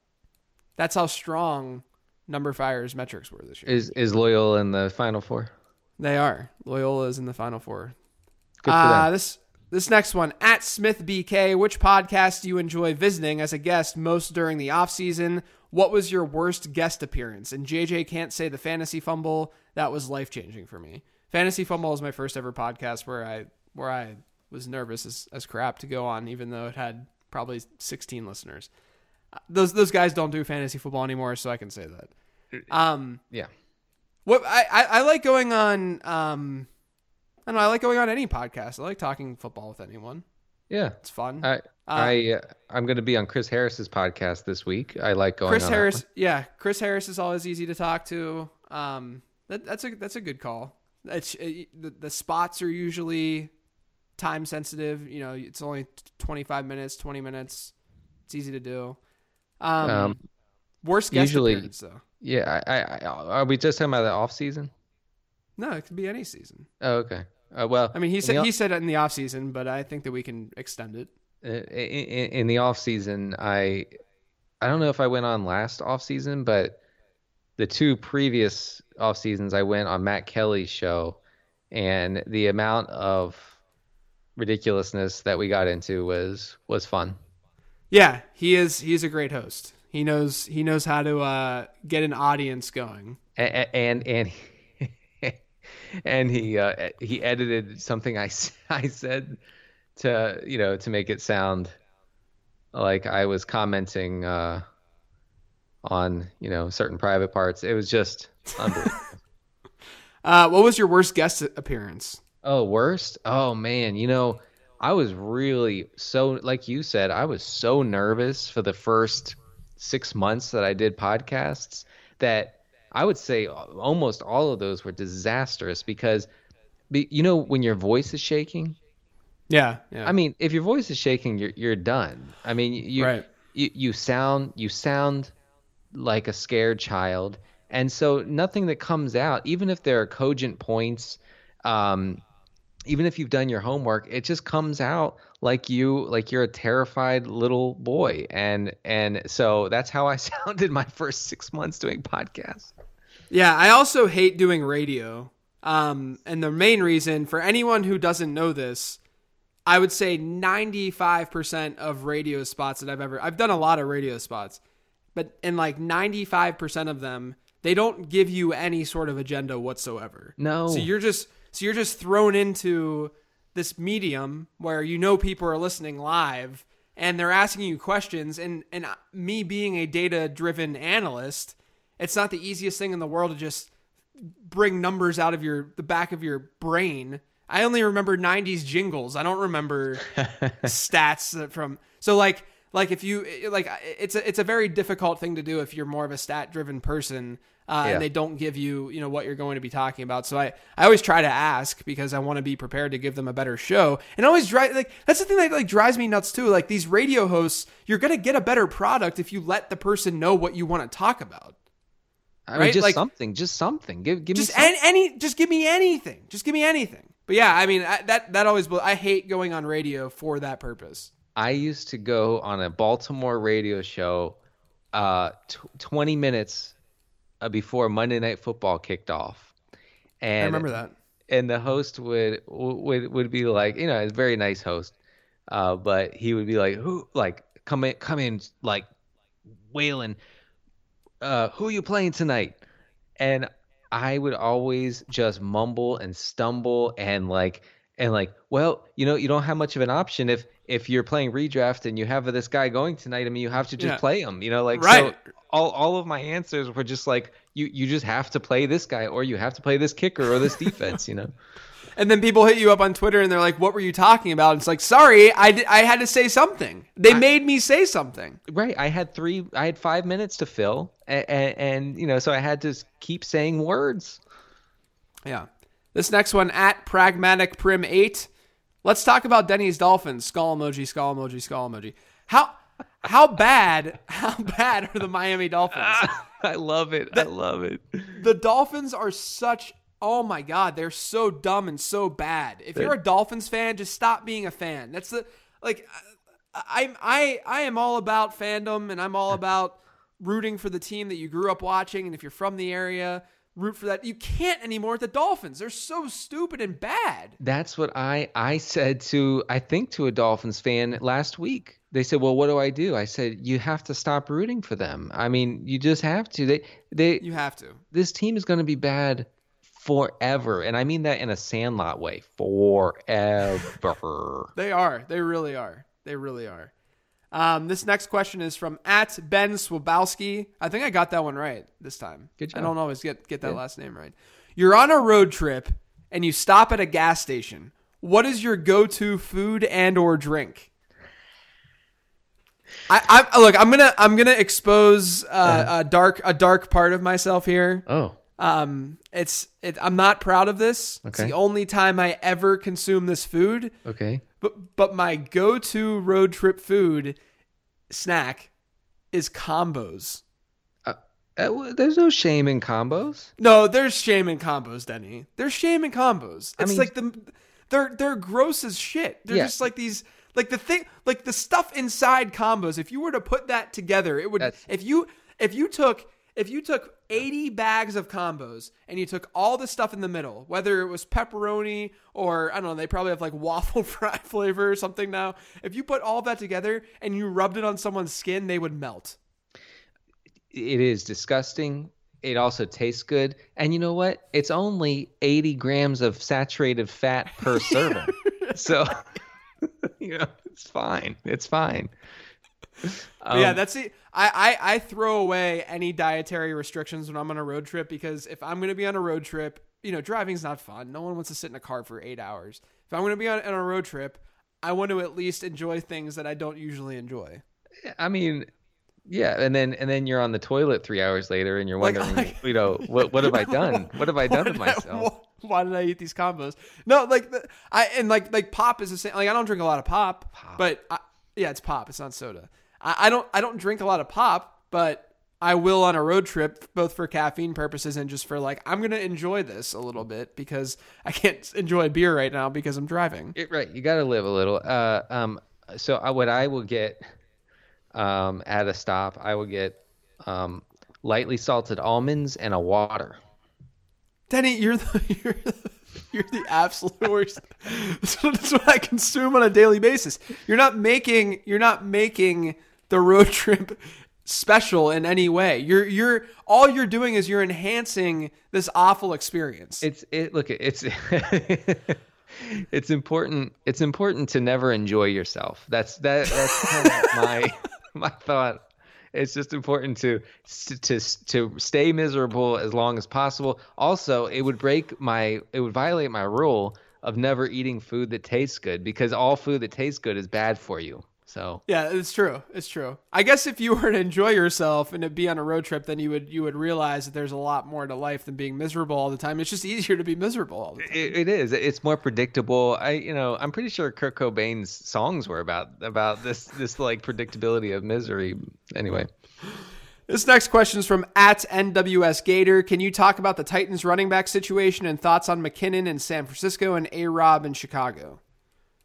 That's how strong numberFire's metrics were this year. Is is loyola in the final four? They are. Loyola is in the final four. Good uh, this this next one at smith bk which podcast do you enjoy visiting as a guest most during the off season what was your worst guest appearance? And JJ can't say the fantasy fumble. That was life changing for me. Fantasy fumble is my first ever podcast where I where I was nervous as, as crap to go on, even though it had probably 16 listeners. Uh, Those those guys don't do fantasy football anymore, so I can say that. Um, Yeah. what I, I, I like going on. Um, I don't know. I like going on any podcast. I like talking football with anyone. Yeah. It's fun. I I uh, I'm going to be on Chris Harris's podcast this week. I like going. Chris on Harris, yeah, Chris Harris is always easy to talk to. Um, that, that's a that's a good call. It's it, the, the spots are usually time sensitive. You know, it's only twenty five minutes, twenty minutes. It's easy to do. Um, Um, worst guest usually- appearance though. Yeah. I, I, I are we just talking about the off season? No, it could be any season. Oh, okay. Uh, well, I mean, he said he said it in the off season, but I think that we can extend it. in, in, in the off season, I I don't know if I went on last off season, but the two previous off seasons I went on Matt Kelly's show, and the amount of ridiculousness that we got into was was fun. Yeah, he is. He's a great host. He knows he knows how to uh, get an audience going. and and and, and he uh, he edited something I I said to you know to make it sound like I was commenting uh, on you know certain private parts. It was just unbelievable. Uh, what was your worst guest appearance? Oh, worst? Oh man, you know I was really so like you said I was so nervous for the first six months that I did podcasts that I would say almost all of those were disastrous because you know when your voice is shaking. Yeah, yeah. I mean, if your voice is shaking, you're you're done. I mean, you Right. you, you sound you sound like a scared child, and so nothing that comes out, even if there are cogent points, um, even if you've done your homework, it just comes out like you like you're a terrified little boy, and and so that's how I sounded my first six months doing podcasts. Yeah, I also hate doing radio. Um, and the main reason for anyone who doesn't know this, I would say 95% of radio spots that I've ever I've done a lot of radio spots, but in like 95% of them, they don't give you any sort of agenda whatsoever. No. So you're just so you're just thrown into this medium where you know people are listening live and they're asking you questions and and me being a data driven analyst, it's not the easiest thing in the world to just bring numbers out of your the back of your brain. I only remember 90s jingles. I don't remember stats from So like like if you like it's a it's a very difficult thing to do if you're more of a stat driven person uh, Yeah. and they don't give you you know what you're going to be talking about. So I I always try to ask because I want to be prepared to give them a better show. And always drive like that's the thing that like drives me nuts too. Like these radio hosts, you're gonna get a better product if you let the person know what you want to talk about. I mean, Right? just Like- something, just something. Give give Just me something. any, any just give me anything. Just give me anything. But yeah, I mean I, that that always I hate going on radio for that purpose. I used to go on a Baltimore radio show uh, t- 20 minutes uh, before Monday Night Football kicked off. And I remember that. and the host would would would be like, you know, a very nice host, uh, but he would be like, who like come in come in like wailing, uh, who are you playing tonight? And I would always just mumble and stumble and like and like, well, you know, you don't have much of an option if if you're playing redraft and you have this guy going tonight. I mean, you have to just Yeah. play him. You know, like Right. so all all of my answers were just like you you just have to play this guy or you have to play this kicker or this defense. You know. And then people hit you up on Twitter and they're like, "What were you talking about?" And it's like, "Sorry, I, did, I had to say something. They made me say something." Right. I had three. I had five minutes to fill, and, and, and you know, so I had to keep saying words. Yeah. This next one at Pragmatic Prim Eight. Let's talk about Denny's Dolphins. Skull emoji, skull emoji, skull emoji. How how bad how bad are the Miami Dolphins? I love it. I love it. the Dolphins are such oh my god, they're so dumb and so bad. If you're a Dolphins fan, just stop being a fan. That's the like I'm I I am all about fandom and I'm all about rooting for the team that you grew up watching and if you're from the area, root for that. You can't anymore the Dolphins. They're so stupid and bad. That's what I I said to I think to a Dolphins fan last week. They said, "Well, what do I do?" I said, "You have to stop rooting for them. I mean, you just have to. They they You have to. this team is going to be bad forever, and I mean that in a Sandlot way, forever. They are. They really are. They really are. Um, this next question is from at Ben Swabowski. I think I got that one right this time. Good job. I don't always get get that last name right. You're on a road trip and you stop at a gas station. What is your go-to food and or drink? I, I look. I'm gonna I'm gonna expose uh, a dark a dark part of myself here. Oh, Um, it's it, I'm not proud of this. It's the only time I ever consume this food. okay. But but my go-to road trip food snack is combos. Uh, w- there's no shame in combos. No, there's shame in combos, Denny. There's shame in combos. It's mean- like the they're they're gross as shit. They're Yeah. just like these like the thing like the stuff inside combos. If you were to put that together, it would That's- if you if you took if you took 80 bags of combos and you took all the stuff in the middle, whether it was pepperoni or I don't know, they probably have like waffle fry flavor or something now. If you put all that together and you rubbed it on someone's skin, they would melt. It is disgusting. It also tastes good, and you know what? It's only 80 grams of saturated fat per serving, so you know it's fine. It's fine. But yeah, Um, that's the I, I I throw away any dietary restrictions when I'm on a road trip because if I'm going to be on a road trip, you know, driving's not fun. No one wants to sit in a car for eight hours. If I'm going to be on, on a road trip, I want to at least enjoy things that I don't usually enjoy. I mean, yeah, and then and then you're on the toilet three hours later, and you're wondering, like- you know, what what have I done? What have I done to I- myself? Why did I eat these combos? No, like the, I and like like pop is the same. Like I don't drink a lot of pop, but I, yeah, it's pop. It's not soda. I, I don't I don't drink a lot of pop, but I will on a road trip, both for caffeine purposes and just for like I'm gonna enjoy this a little bit because I can't enjoy beer right now because I'm driving. It- right, you got to live a little. Uh, um, so I, what I will get, um, at a stop, I will get, um, lightly salted almonds and a water. Denny, you're the you're the, you're the absolute worst. That's what I consume on a daily basis. You're not making you're not making the road trip special in any way. You're you're all you're doing is you're enhancing this awful experience. It's it. Look, it's it's important. It's important to never enjoy yourself. That's that. That's kind of my my thought. It's just important to to to stay miserable as long as possible. Also, it would break my it would violate my rule of never eating food that tastes good because all food that tastes good is bad for you. So yeah, it's true. It's true. I guess if you were to enjoy yourself and to be on a road trip, then you would you would realize that there's a lot more to life than being miserable all the time. It's just easier to be miserable all the time. it, it is. It's more predictable. I you know I'm pretty sure Kurt Cobain's songs were about about this this like predictability of misery. Anyway. This next question is from at NWS Gator. Can you talk about the Titans running back situation and thoughts on McKinnon in San Francisco and A Rob in Chicago?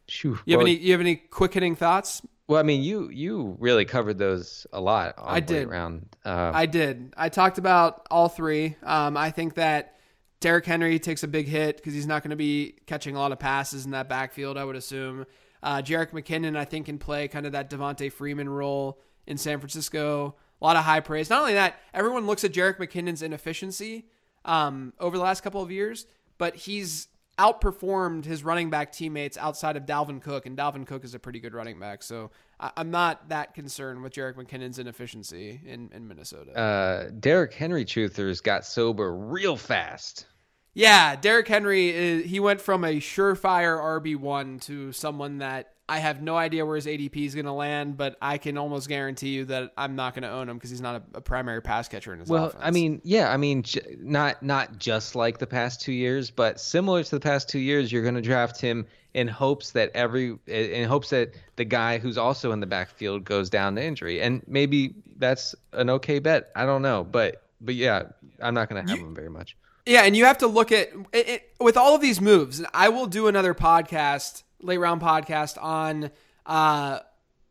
Phew. You have well, any you have any quick hitting thoughts? Well, I mean, you you really covered those a lot. All I did. Around. Uh, I did. I talked about all three. Um, I think that Derrick Henry takes a big hit because he's not going to be catching a lot of passes in that backfield. I would assume. Uh, Jerick McKinnon, I think, can play kind of that Devonta Freeman role in San Francisco. A lot of high praise. Not only that, everyone looks at Jerick McKinnon's inefficiency um, over the last couple of years, but he's outperformed his running back teammates outside of Dalvin Cook, and Dalvin Cook is a pretty good running back. So I, I'm not that concerned with Jerick McKinnon's inefficiency in, in Minnesota. uh, Derrick Henry truthers got sober real fast. Yeah, Derrick Henry is, he went from a surefire RB one to someone that I have no idea where his ADP is going to land, but I can almost guarantee you that I'm not going to own him because he's not a, a primary pass catcher in his Well, offense. I mean, yeah, I mean, j- not not just like the past two years, but similar to the past two years, you're going to draft him in hopes that every in hopes that the guy who's also in the backfield goes down to injury, and maybe that's an okay bet. I don't know, but but yeah, I'm not going to have him very much. Yeah, and you have to look at it, it, with all of these moves. I will do another podcast, late round podcast on uh,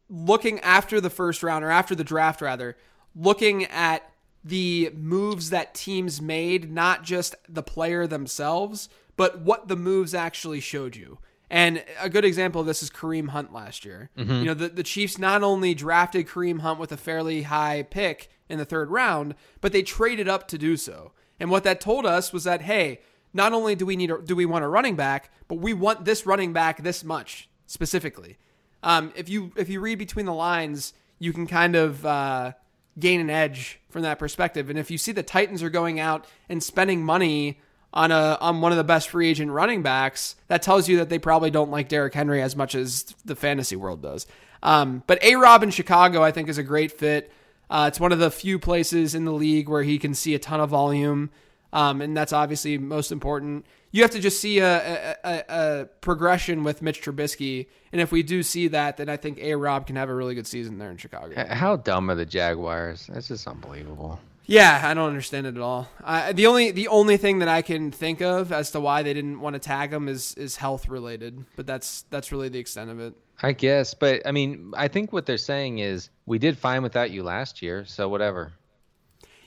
looking after the first round or after the draft, rather, looking at the moves that teams made, not just the player themselves, but what the moves actually showed you. And a good example of this is Kareem Hunt last year. You know, the, the Chiefs not only drafted Kareem Hunt with a fairly high pick in the third round, but they traded up to do so. And what that told us was that, hey, not only do we need a, do we want a running back, but we want this running back this much specifically. Um, if you if you read between the lines, you can kind of uh, gain an edge from that perspective. And if you see the Titans are going out and spending money on a on one of the best free agent running backs, that tells you that they probably don't like Derrick Henry as much as the fantasy world does. Um, but A Rob in Chicago, I think, is a great fit. Uh, it's one of the few places in the league where he can see a ton of volume, um, and that's obviously most important. You have to just see a, a, a, progression with Mitch Trubisky, and if we do see that, then I think A Rob can have a really good season there in Chicago. How dumb are the Jaguars? That's just unbelievable. Yeah, I don't understand it at all. Uh, the only the only thing that I can think of as to why they didn't want to tag him is is health related, but that's that's really the extent of it. I guess, but I mean, I think what they're saying is we did fine without you last year, so whatever.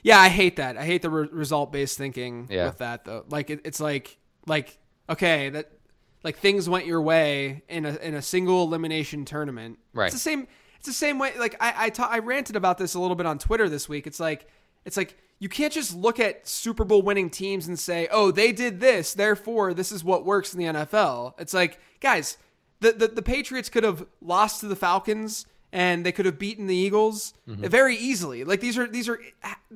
Yeah, I hate that. I hate the re- result based thinking Yeah. with that though. Like it, it's like like okay that like things went your way in a in a single elimination tournament. Right. It's the same. It's the same way. Like I I, ta- I ranted about this a little bit on Twitter this week. It's like it's like you can't just look at Super Bowl winning teams and say, oh, they did this, therefore this is what works in the NFL. It's like guys, the the, the Patriots could have lost to the Falcons and they could have beaten the Eagles mm-hmm. very easily. Like these are these are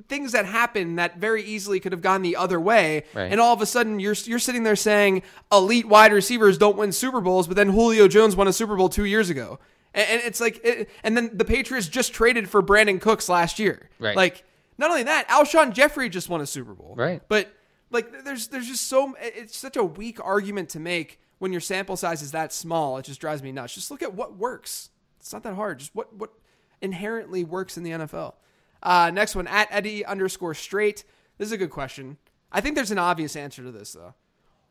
things that happen that very easily could have gone the other way. Right. And all of a sudden you're you're sitting there saying elite wide receivers don't win Super Bowls, but then Julio Jones won a Super Bowl 2 years ago. And, and it's like it, and then the Patriots just traded for Brandin Cooks last year. Right. Like not only that, Alshon Jeffery just won a Super Bowl. Right. But like there's there's just so it's such a weak argument to make when your sample size is that small. It just drives me nuts. Just look at what works. It's not that hard. Just what what inherently works in the NFL. Uh, next one at Eddie underscore straight. This is a good question. I think there's an obvious answer to this though.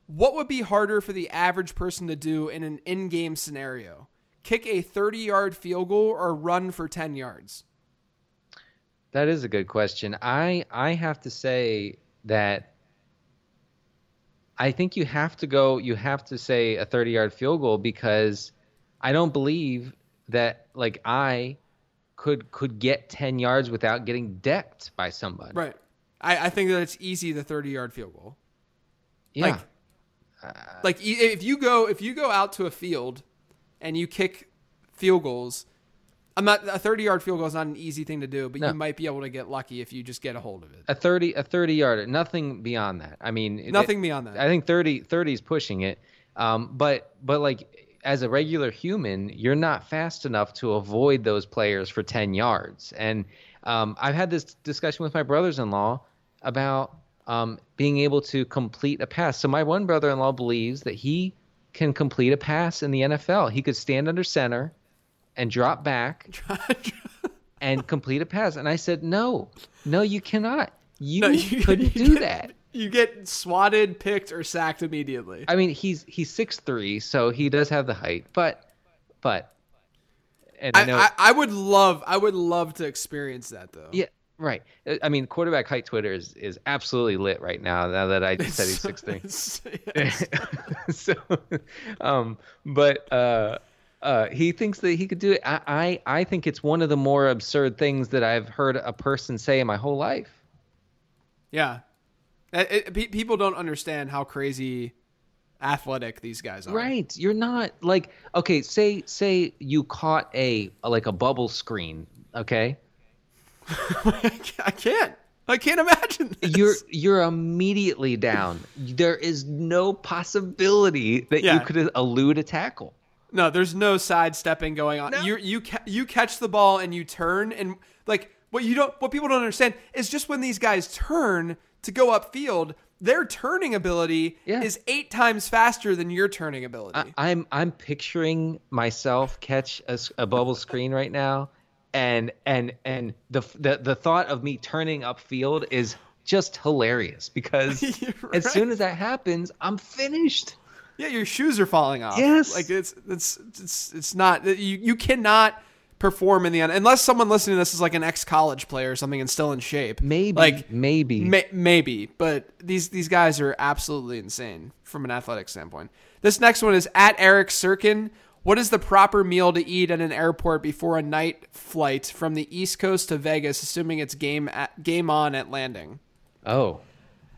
What would be harder for the average person to do in an in-game scenario? Kick a 30-yard field goal or run for 10 yards? That is a good question. I I have to say that I think you have to go you have to say a 30-yard field goal because I don't believe that like I could could get 10 yards without getting decked by somebody. Right. I, I think that it's easy the 30-yard field goal. Yeah. Like, like e- if you go if you go out to a field and you kick field goals, I'm not a 30 yard field goal is not an easy thing to do, but No. you might be able to get lucky if you just get a hold of it. a 30 a 30 yarder, nothing beyond that. I mean, it- Nothing beyond that. I think 30 30 is pushing it. Um, but but like as a regular human, you're not fast enough to avoid those players for 10 yards. And um, I've had this discussion with my brothers-in-law about um, being able to complete a pass. So my one brother-in-law believes that he can complete a pass in the NFL. He could stand under center and drop back and complete a pass. And I said, "No, no, you cannot. You, No, you- couldn't you do get- that." You get swatted, picked, or sacked immediately. I mean, he's he's six three, so he does have the height, but but and I, I, know I, I would love I would love to experience that though. yeah right. I mean, quarterback height Twitter is is absolutely lit right now. Now that I said he's six three. Yes. so, um, but uh, uh, he thinks that he could do it. I, I I think it's one of the more absurd things that I've heard a person say in my whole life. yeah. Uh, it- it- people don't understand how crazy athletic these guys are. Right. You're not like okay, say say you caught a like a bubble screen, okay? I can't. I can't imagine. This. You're you're immediately down. There is no possibility that Yeah. you could elude a tackle. No, there's no sidestepping going on. No. You you ca- you catch the ball and you turn and like what you don't what people don't understand is just when these guys turn to go upfield, their turning ability Yeah. is eight times faster than your turning ability. I, I'm I'm picturing myself catch a bubble screen right now, and and and the the the thought of me turning upfield is just hilarious because You're as soon as that happens, I'm finished. yeah, your shoes are falling off. Yes. like it's it's it's it's not you you cannot perform in the end unless someone listening to this is like an ex college player or something and still in shape. Maybe like maybe May, maybe, but these these guys are absolutely insane from an athletic standpoint. This next one is at Eric Sirkin. What is the proper meal to eat at an airport before a night flight from the East Coast to Vegas, assuming it's game at, game on at landing? oh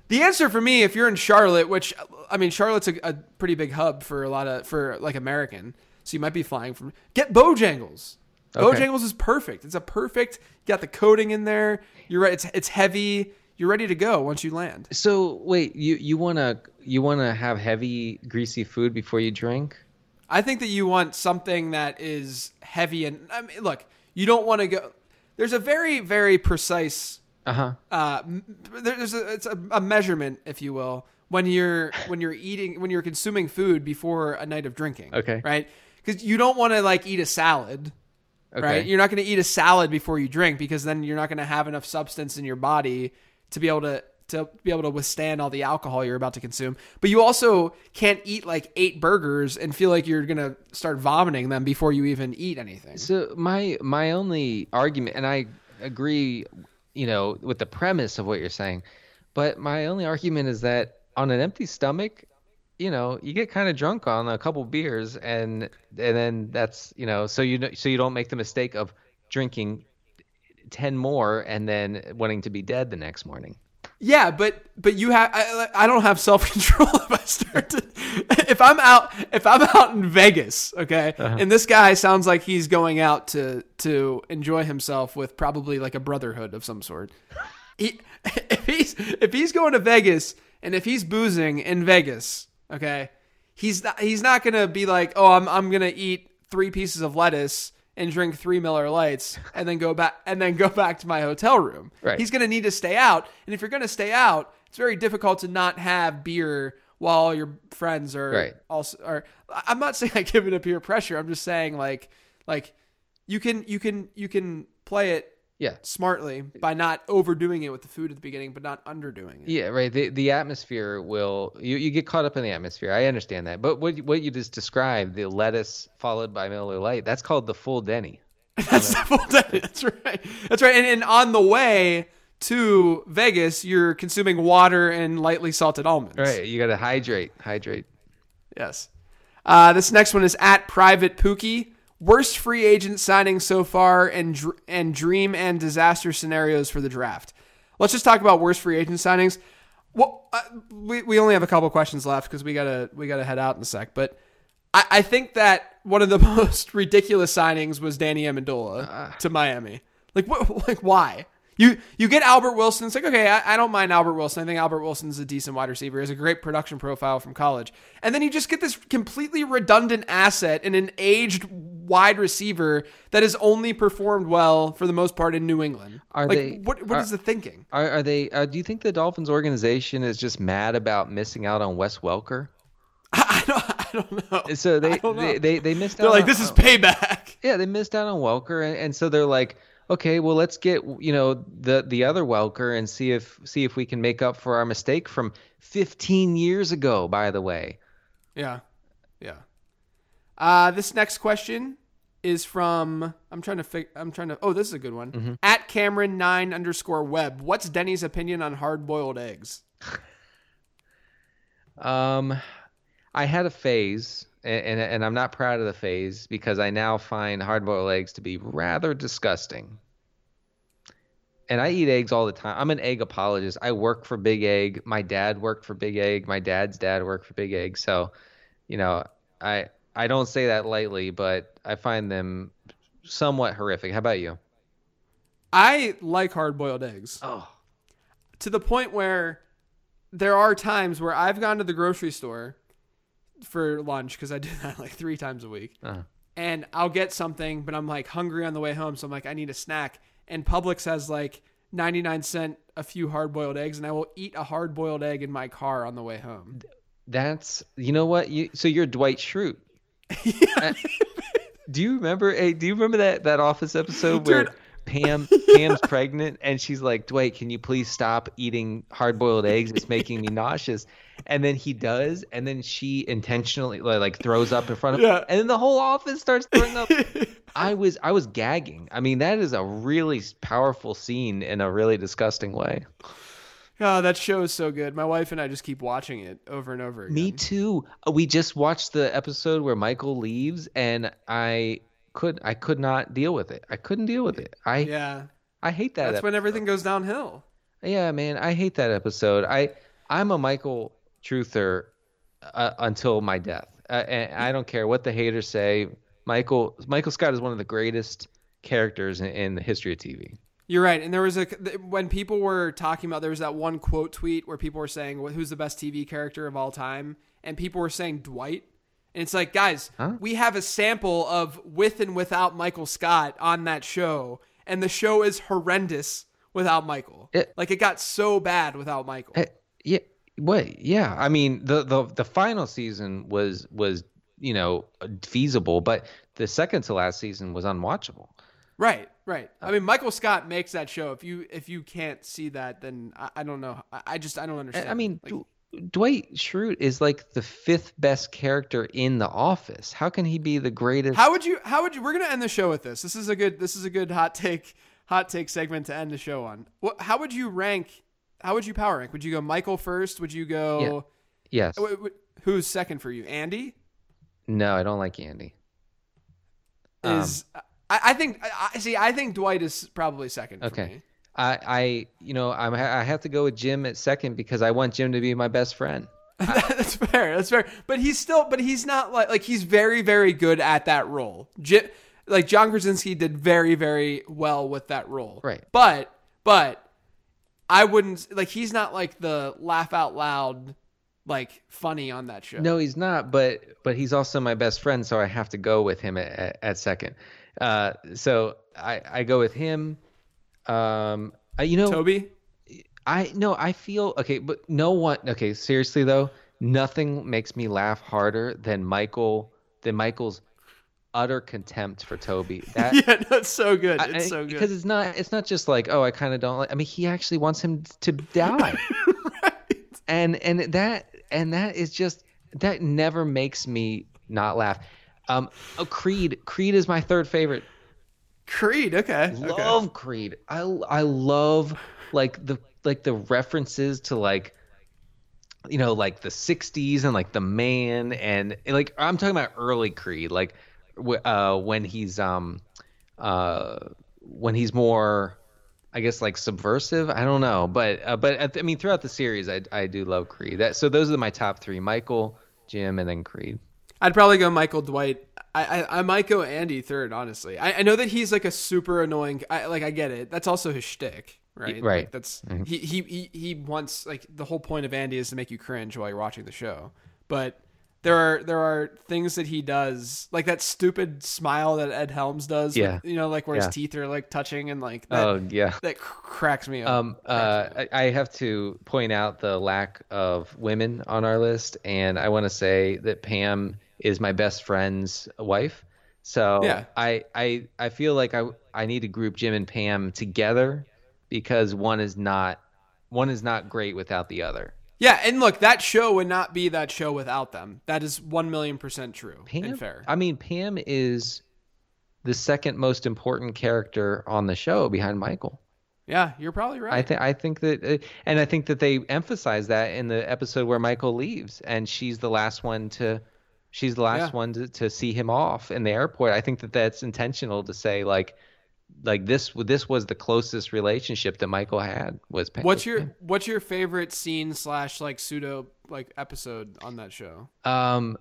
The answer for me, if you're in Charlotte, which I mean, Charlotte's a, a pretty big hub for a lot of for like American, so you might be flying from. Get Bojangles. Okay. Bojangles is perfect. It's a perfect. You got the coating in there. You're right. It's it's heavy. You're ready to go once you land. So wait, you you wanna you wanna have heavy greasy food before you drink? I think that you want something that is heavy and I mean, look, you don't want to go. There's a very very precise Uh huh. uh, there's a, it's a, a measurement, if you will, when you're when you're eating when you're consuming food before a night of drinking. Okay. right? Because you don't want to like eat a salad, Okay. right? You're not going to eat a salad before you drink because then you're not going to have enough substance in your body to be able to to be able to withstand all the alcohol you're about to consume. But you also can't eat like eight burgers and feel like you're going to start vomiting them before you even eat anything. So my my only argument, and I agree, you know, with the premise of what you're saying, but my only argument is that on an empty stomach, you know, you get kind of drunk on a couple beers, and and then that's you know, so you know, so you don't make the mistake of drinking ten more and then wanting to be dead the next morning. Yeah, but but you have I, I don't have self control if I start to if I'm out if I'm out in Vegas, okay, uh-huh. and this guy sounds like he's going out to to enjoy himself with probably like a brotherhood of some sort. He, if he's if he's going to Vegas and if he's boozing in Vegas, okay, he's not he's not gonna be like, oh, I'm I'm gonna eat three pieces of lettuce and drink three Miller Lites and then go back and then go back to my hotel room. Right. He's gonna need to stay out, and if you're gonna stay out, it's very difficult to not have beer while all your friends are Right. also are. I'm not saying I give it a peer pressure. I'm just saying like like you can you can you can play it Yeah. smartly by not overdoing it with the food at the beginning, but not underdoing it. Yeah, right. The the atmosphere will you, you get caught up in the atmosphere. I understand that. But what you- what you just described, the lettuce followed by Miller Lite, that's called the full Denny. That's the full day. That's right. That's right. And, and on the way to Vegas, you're consuming water and lightly salted almonds. Right. You got to hydrate, hydrate. Yes. Uh, this next one is at Private Pookie. Worst free agent signing so far and and dream and disaster scenarios for the draft. Let's just talk about worst free agent signings. Well, uh, we, we only have a couple questions left because we gotta we gotta head out in a sec. But I, I think that one of the most ridiculous signings was Danny Amendola to Miami. Like what? Like why? You you get Albert Wilson. It's like okay, I, I don't mind Albert Wilson. I think Albert Wilson's a decent wide receiver. He has a great production profile from college. And then you just get this completely redundant asset in an aged wide receiver that has only performed well for the most part in New England. Are like they- what what are- is the thinking? Are, are they? Uh, do you think the Dolphins organization is just mad about missing out on Wes Welker? I don't I don't know. So they don't know. they, they they missed They're out. like on- this is payback. Yeah, they missed out on Welker, and, and so they're like, okay, well, let's get you know the the other Welker and see if see if we can make up for our mistake from 15 years ago. By the way, Yeah. Yeah. Uh, this next question is from I'm trying to fig- I'm trying to oh this is a good one. Mm-hmm. At Cameron nine underscore web. What's Denny's opinion on hard boiled eggs? um, I had a phase, and, and and I'm not proud of the phase because I now find hard-boiled eggs to be rather disgusting. And I eat eggs all the time. I'm an egg apologist. I work for Big Egg. My dad worked for Big Egg. My dad's dad worked for Big Egg. So, you know, I I don't say that lightly, but I find them somewhat horrific. How about you? I like hard boiled eggs Oh, to the point where there are times where I've gone to the grocery store for lunch because I do that like three times a week. uh, and I'll get something, but I'm like hungry on the way home, so I'm like, I need a snack. And Publix has like 99 cent a few hard boiled eggs, and I will eat a hard boiled egg in my car on the way home. that's you know what you. So you're Dwight Schrute. Uh, do you remember? Hey, do you remember that that Office episode where Pam Pam's pregnant and she's like, Dwight, can you please stop eating hard boiled eggs? It's making me nauseous. And then he does, and then she intentionally like, throws up in front of him, Yeah. and then the whole office starts throwing up. I was I was gagging. I mean, that is a really powerful scene in a really disgusting way. Oh, that show is so good. My wife and I just keep watching it over and over again. Me too. Uh, We just watched the episode where Michael leaves, and I could I could not deal with it. I couldn't deal with it. I Yeah. I hate that. That's ep- when everything goes downhill. yeah, man, I hate that episode. I I'm a Michael truther uh, until my death. Uh, and I don't care what the haters say. Michael Michael Scott is one of the greatest characters in, in the history of TV. You're right. And there was a when people were talking about there was that one quote tweet where people were saying who's the best TV character of all time, and people were saying Dwight. And it's like, guys, Huh? we have a sample of with and without Michael Scott on that show, and the show is horrendous without Michael. It- like it got so bad without Michael. Uh, yeah, what? Yeah, I mean the the the final season was was you know feasible, but the second to last season was unwatchable. Right, right. I uh, mean, Michael Scott makes that show. If you if you can't see that, then I, I don't know. I, I just I don't I- understand. I mean, Like, D- Dwight Schrute is like the fifth best character in The Office. How can he be the greatest? how would you how would you? We're gonna end the show with this. This is a good this is a good hot take hot take segment to end the show on. What? How would you rank? How would you power rank? Would you go Michael first? Would you go? yes. wh- wh- Who's second for you? Andy No, I don't like Andy. Um, is. I, I think. I, I see. I think Dwight is probably second. For Okay. me. I, I, you know, I'm, I have to go with Jim at second because I want Jim to be my best friend. that's fair. That's fair. But he's still, but he's not like like he's very very good at that role. J- like John Krasinski did very very well with that role. Right. But but I wouldn't like he's not like the laugh out loud like funny on that show. No, he's not, but but he's also my best friend, so I have to go with him at, at, second. Uh, so I I go with him. Um, I, you know, Toby. I no, I feel okay, but no one. Okay, seriously though, nothing makes me laugh harder than Michael than Michael's utter contempt for Toby. That Yeah, it's so good. It's I- so good. because it's not it's not just like oh I kind of don't like. I mean, he actually wants him to die, and and that and that is just that never makes me not laugh. Um, oh, Creed. Creed is my third favorite. Creed. Okay. okay. Love Creed. I I love like the like the references to like you know like the 60s and like the man and like I'm talking about early Creed like uh when he's um uh when he's more I guess like subversive. I don't know, but uh, but I mean throughout the series I I do love Creed. That so those are my top 3. Michael, Jim and then Creed. I'd probably go Michael Dwight. I, I, I might go Andy third, honestly. I, I know that he's like a super annoying. I, like I get it. That's also his shtick, right? Right. Like, that's he, he he he wants like the whole point of Andy is to make you cringe while you're watching the show. But there are there are things that he does, like that stupid smile that Ed Helms does. Yeah. You know, like where Yeah. his teeth are like touching and like that. Oh, yeah. That cr- cracks me up. Um, uh, I I have to point out the lack of women on our list, and I want to say that Pam is my best friend's wife. So Yeah. I, I I feel like I I need to group Jim and Pam together because one is not one is not great without the other. Yeah, and look, that show would not be that show without them. That is one million percent true Pam, and fair. I mean, Pam is the second most important character on the show behind Michael. yeah, you're probably right. I think I think that, uh, and I think that they emphasize that in the episode where Michael leaves, and she's the last one to, she's the last Yeah. one to, to see him off in the airport. I think that that's intentional to say like, like this this was the closest relationship that Michael had was. What's your what's your favorite scene slash like pseudo like episode on that show? um?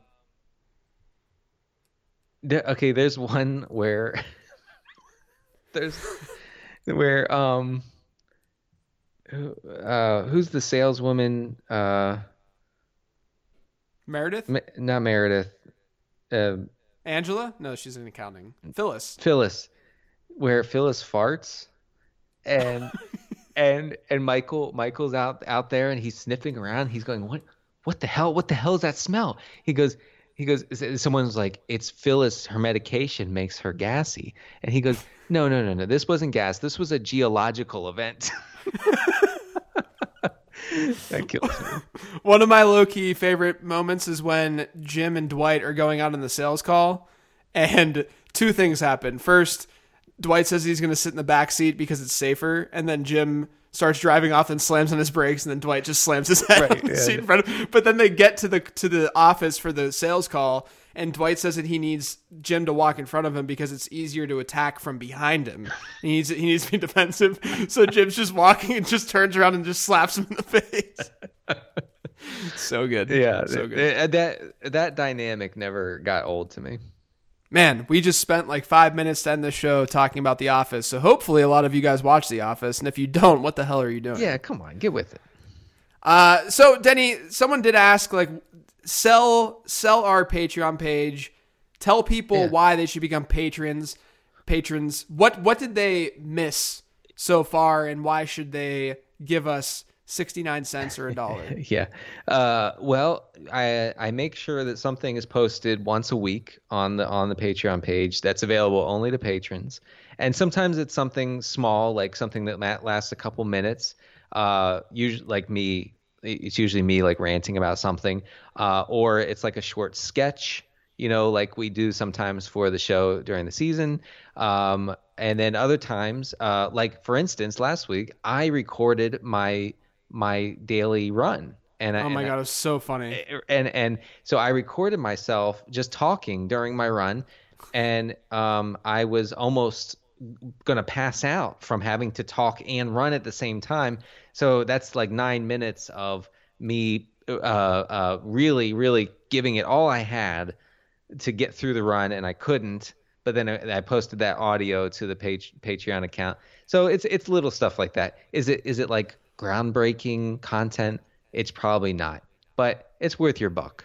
There, okay, there's one where there's where um. Uh, who's the saleswoman? Uh, Meredith, Ma- not Meredith. Uh, Angela? No, she's in accounting. Phyllis. Phyllis, where Phyllis farts, and and and Michael Michael's out out there and he's sniffing around. He's going, what what the hell? What the hell is that smell? He goes. He goes. Someone's like, "It's Phyllis. Her medication makes her gassy." And he goes, "No, no, no, no. This wasn't gas. This was a geological event." that kills me. One of my low key favorite moments is when Jim and Dwight are going out on the sales call, and two things happen. First, Dwight says he's going to sit in the back seat because it's safer, and then Jim starts driving off and slams on his brakes, and then Dwight just slams his head Right, on the yeah. seat in front of. Him. But then they get to the to the office for the sales call, and Dwight says that he needs Jim to walk in front of him because it's easier to attack from behind him. He needs he needs to be defensive. So Jim's just walking and just turns around and just slaps him in the face. so good. Yeah, So good. Uh, that that dynamic never got old to me. Man, we just spent like five minutes to end the show talking about The Office. So hopefully a lot of you guys watch The Office. And if you don't, what the hell are you doing? Yeah, come on, get with it. Uh, so Denny, someone did ask like, sell sell our Patreon page. Tell people Yeah. why they should become patrons. Patrons. What what did they miss so far, and why should they give us sixty nine cents or a dollar? Yeah. Uh, well, I I make sure that something is posted once a week on the on the Patreon page that's available only to patrons. And sometimes it's something small, like something that lasts a couple minutes. Uh, usually like me, it's usually me like ranting about something, uh, or it's like a short sketch. You know, like we do sometimes for the show during the season. Um, and then other times, uh, like for instance, last week I recorded my my daily run. And I- Oh my and I- god, it was so funny. and and so I recorded myself just talking during my run, and um, I was almost gonna pass out from having to talk and run at the same time. So that's like nine minutes of me uh, uh, really, really giving it all I had to get through the run, and I couldn't. But then I I posted that audio to the page Patreon account. So it's it's little stuff like that. Is it is it like groundbreaking content? It's probably not, but it's worth your buck.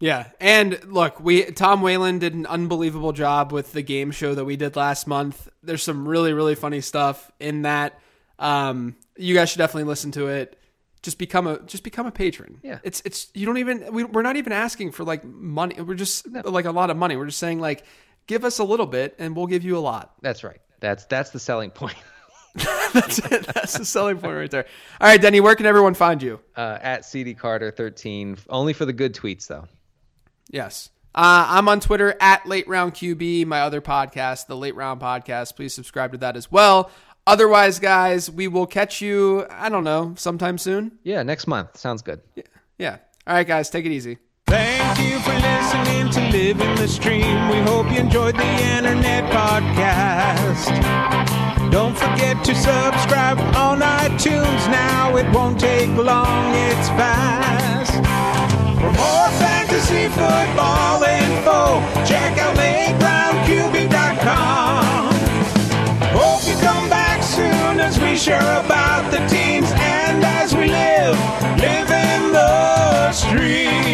Yeah, and look, we Tom Whalen did an unbelievable job with the game show that we did last month. There's some really really funny stuff in that. Um, you guys should definitely listen to it. Just become a just become a patron. Yeah. it's it's you don't even we, we're not even asking for like money. We're just like a lot of money. We're just saying like give us a little bit and we'll give you a lot. That's right. That's that's the selling point. That's it. That's the selling point right there. All right, Denny, where can everyone find you? Uh, at CD Carter 13, only for the good tweets though. Yes. Uh, I'm on Twitter at Late Round QB, my other podcast, the Late Round Podcast. Please subscribe to that as well. Otherwise, guys, we will catch you, I don't know, sometime soon. Yeah, next month sounds good. Yeah. All right, guys, take it easy. Thank you for listening to Living the Stream. We hope you enjoyed the internet podcast. Don't forget to subscribe on iTunes now. It won't take long, it's fast. For more fantasy football info, check out LateRoundQB.com. Hope you come back soon as we share about the teams and as we live, live in the street.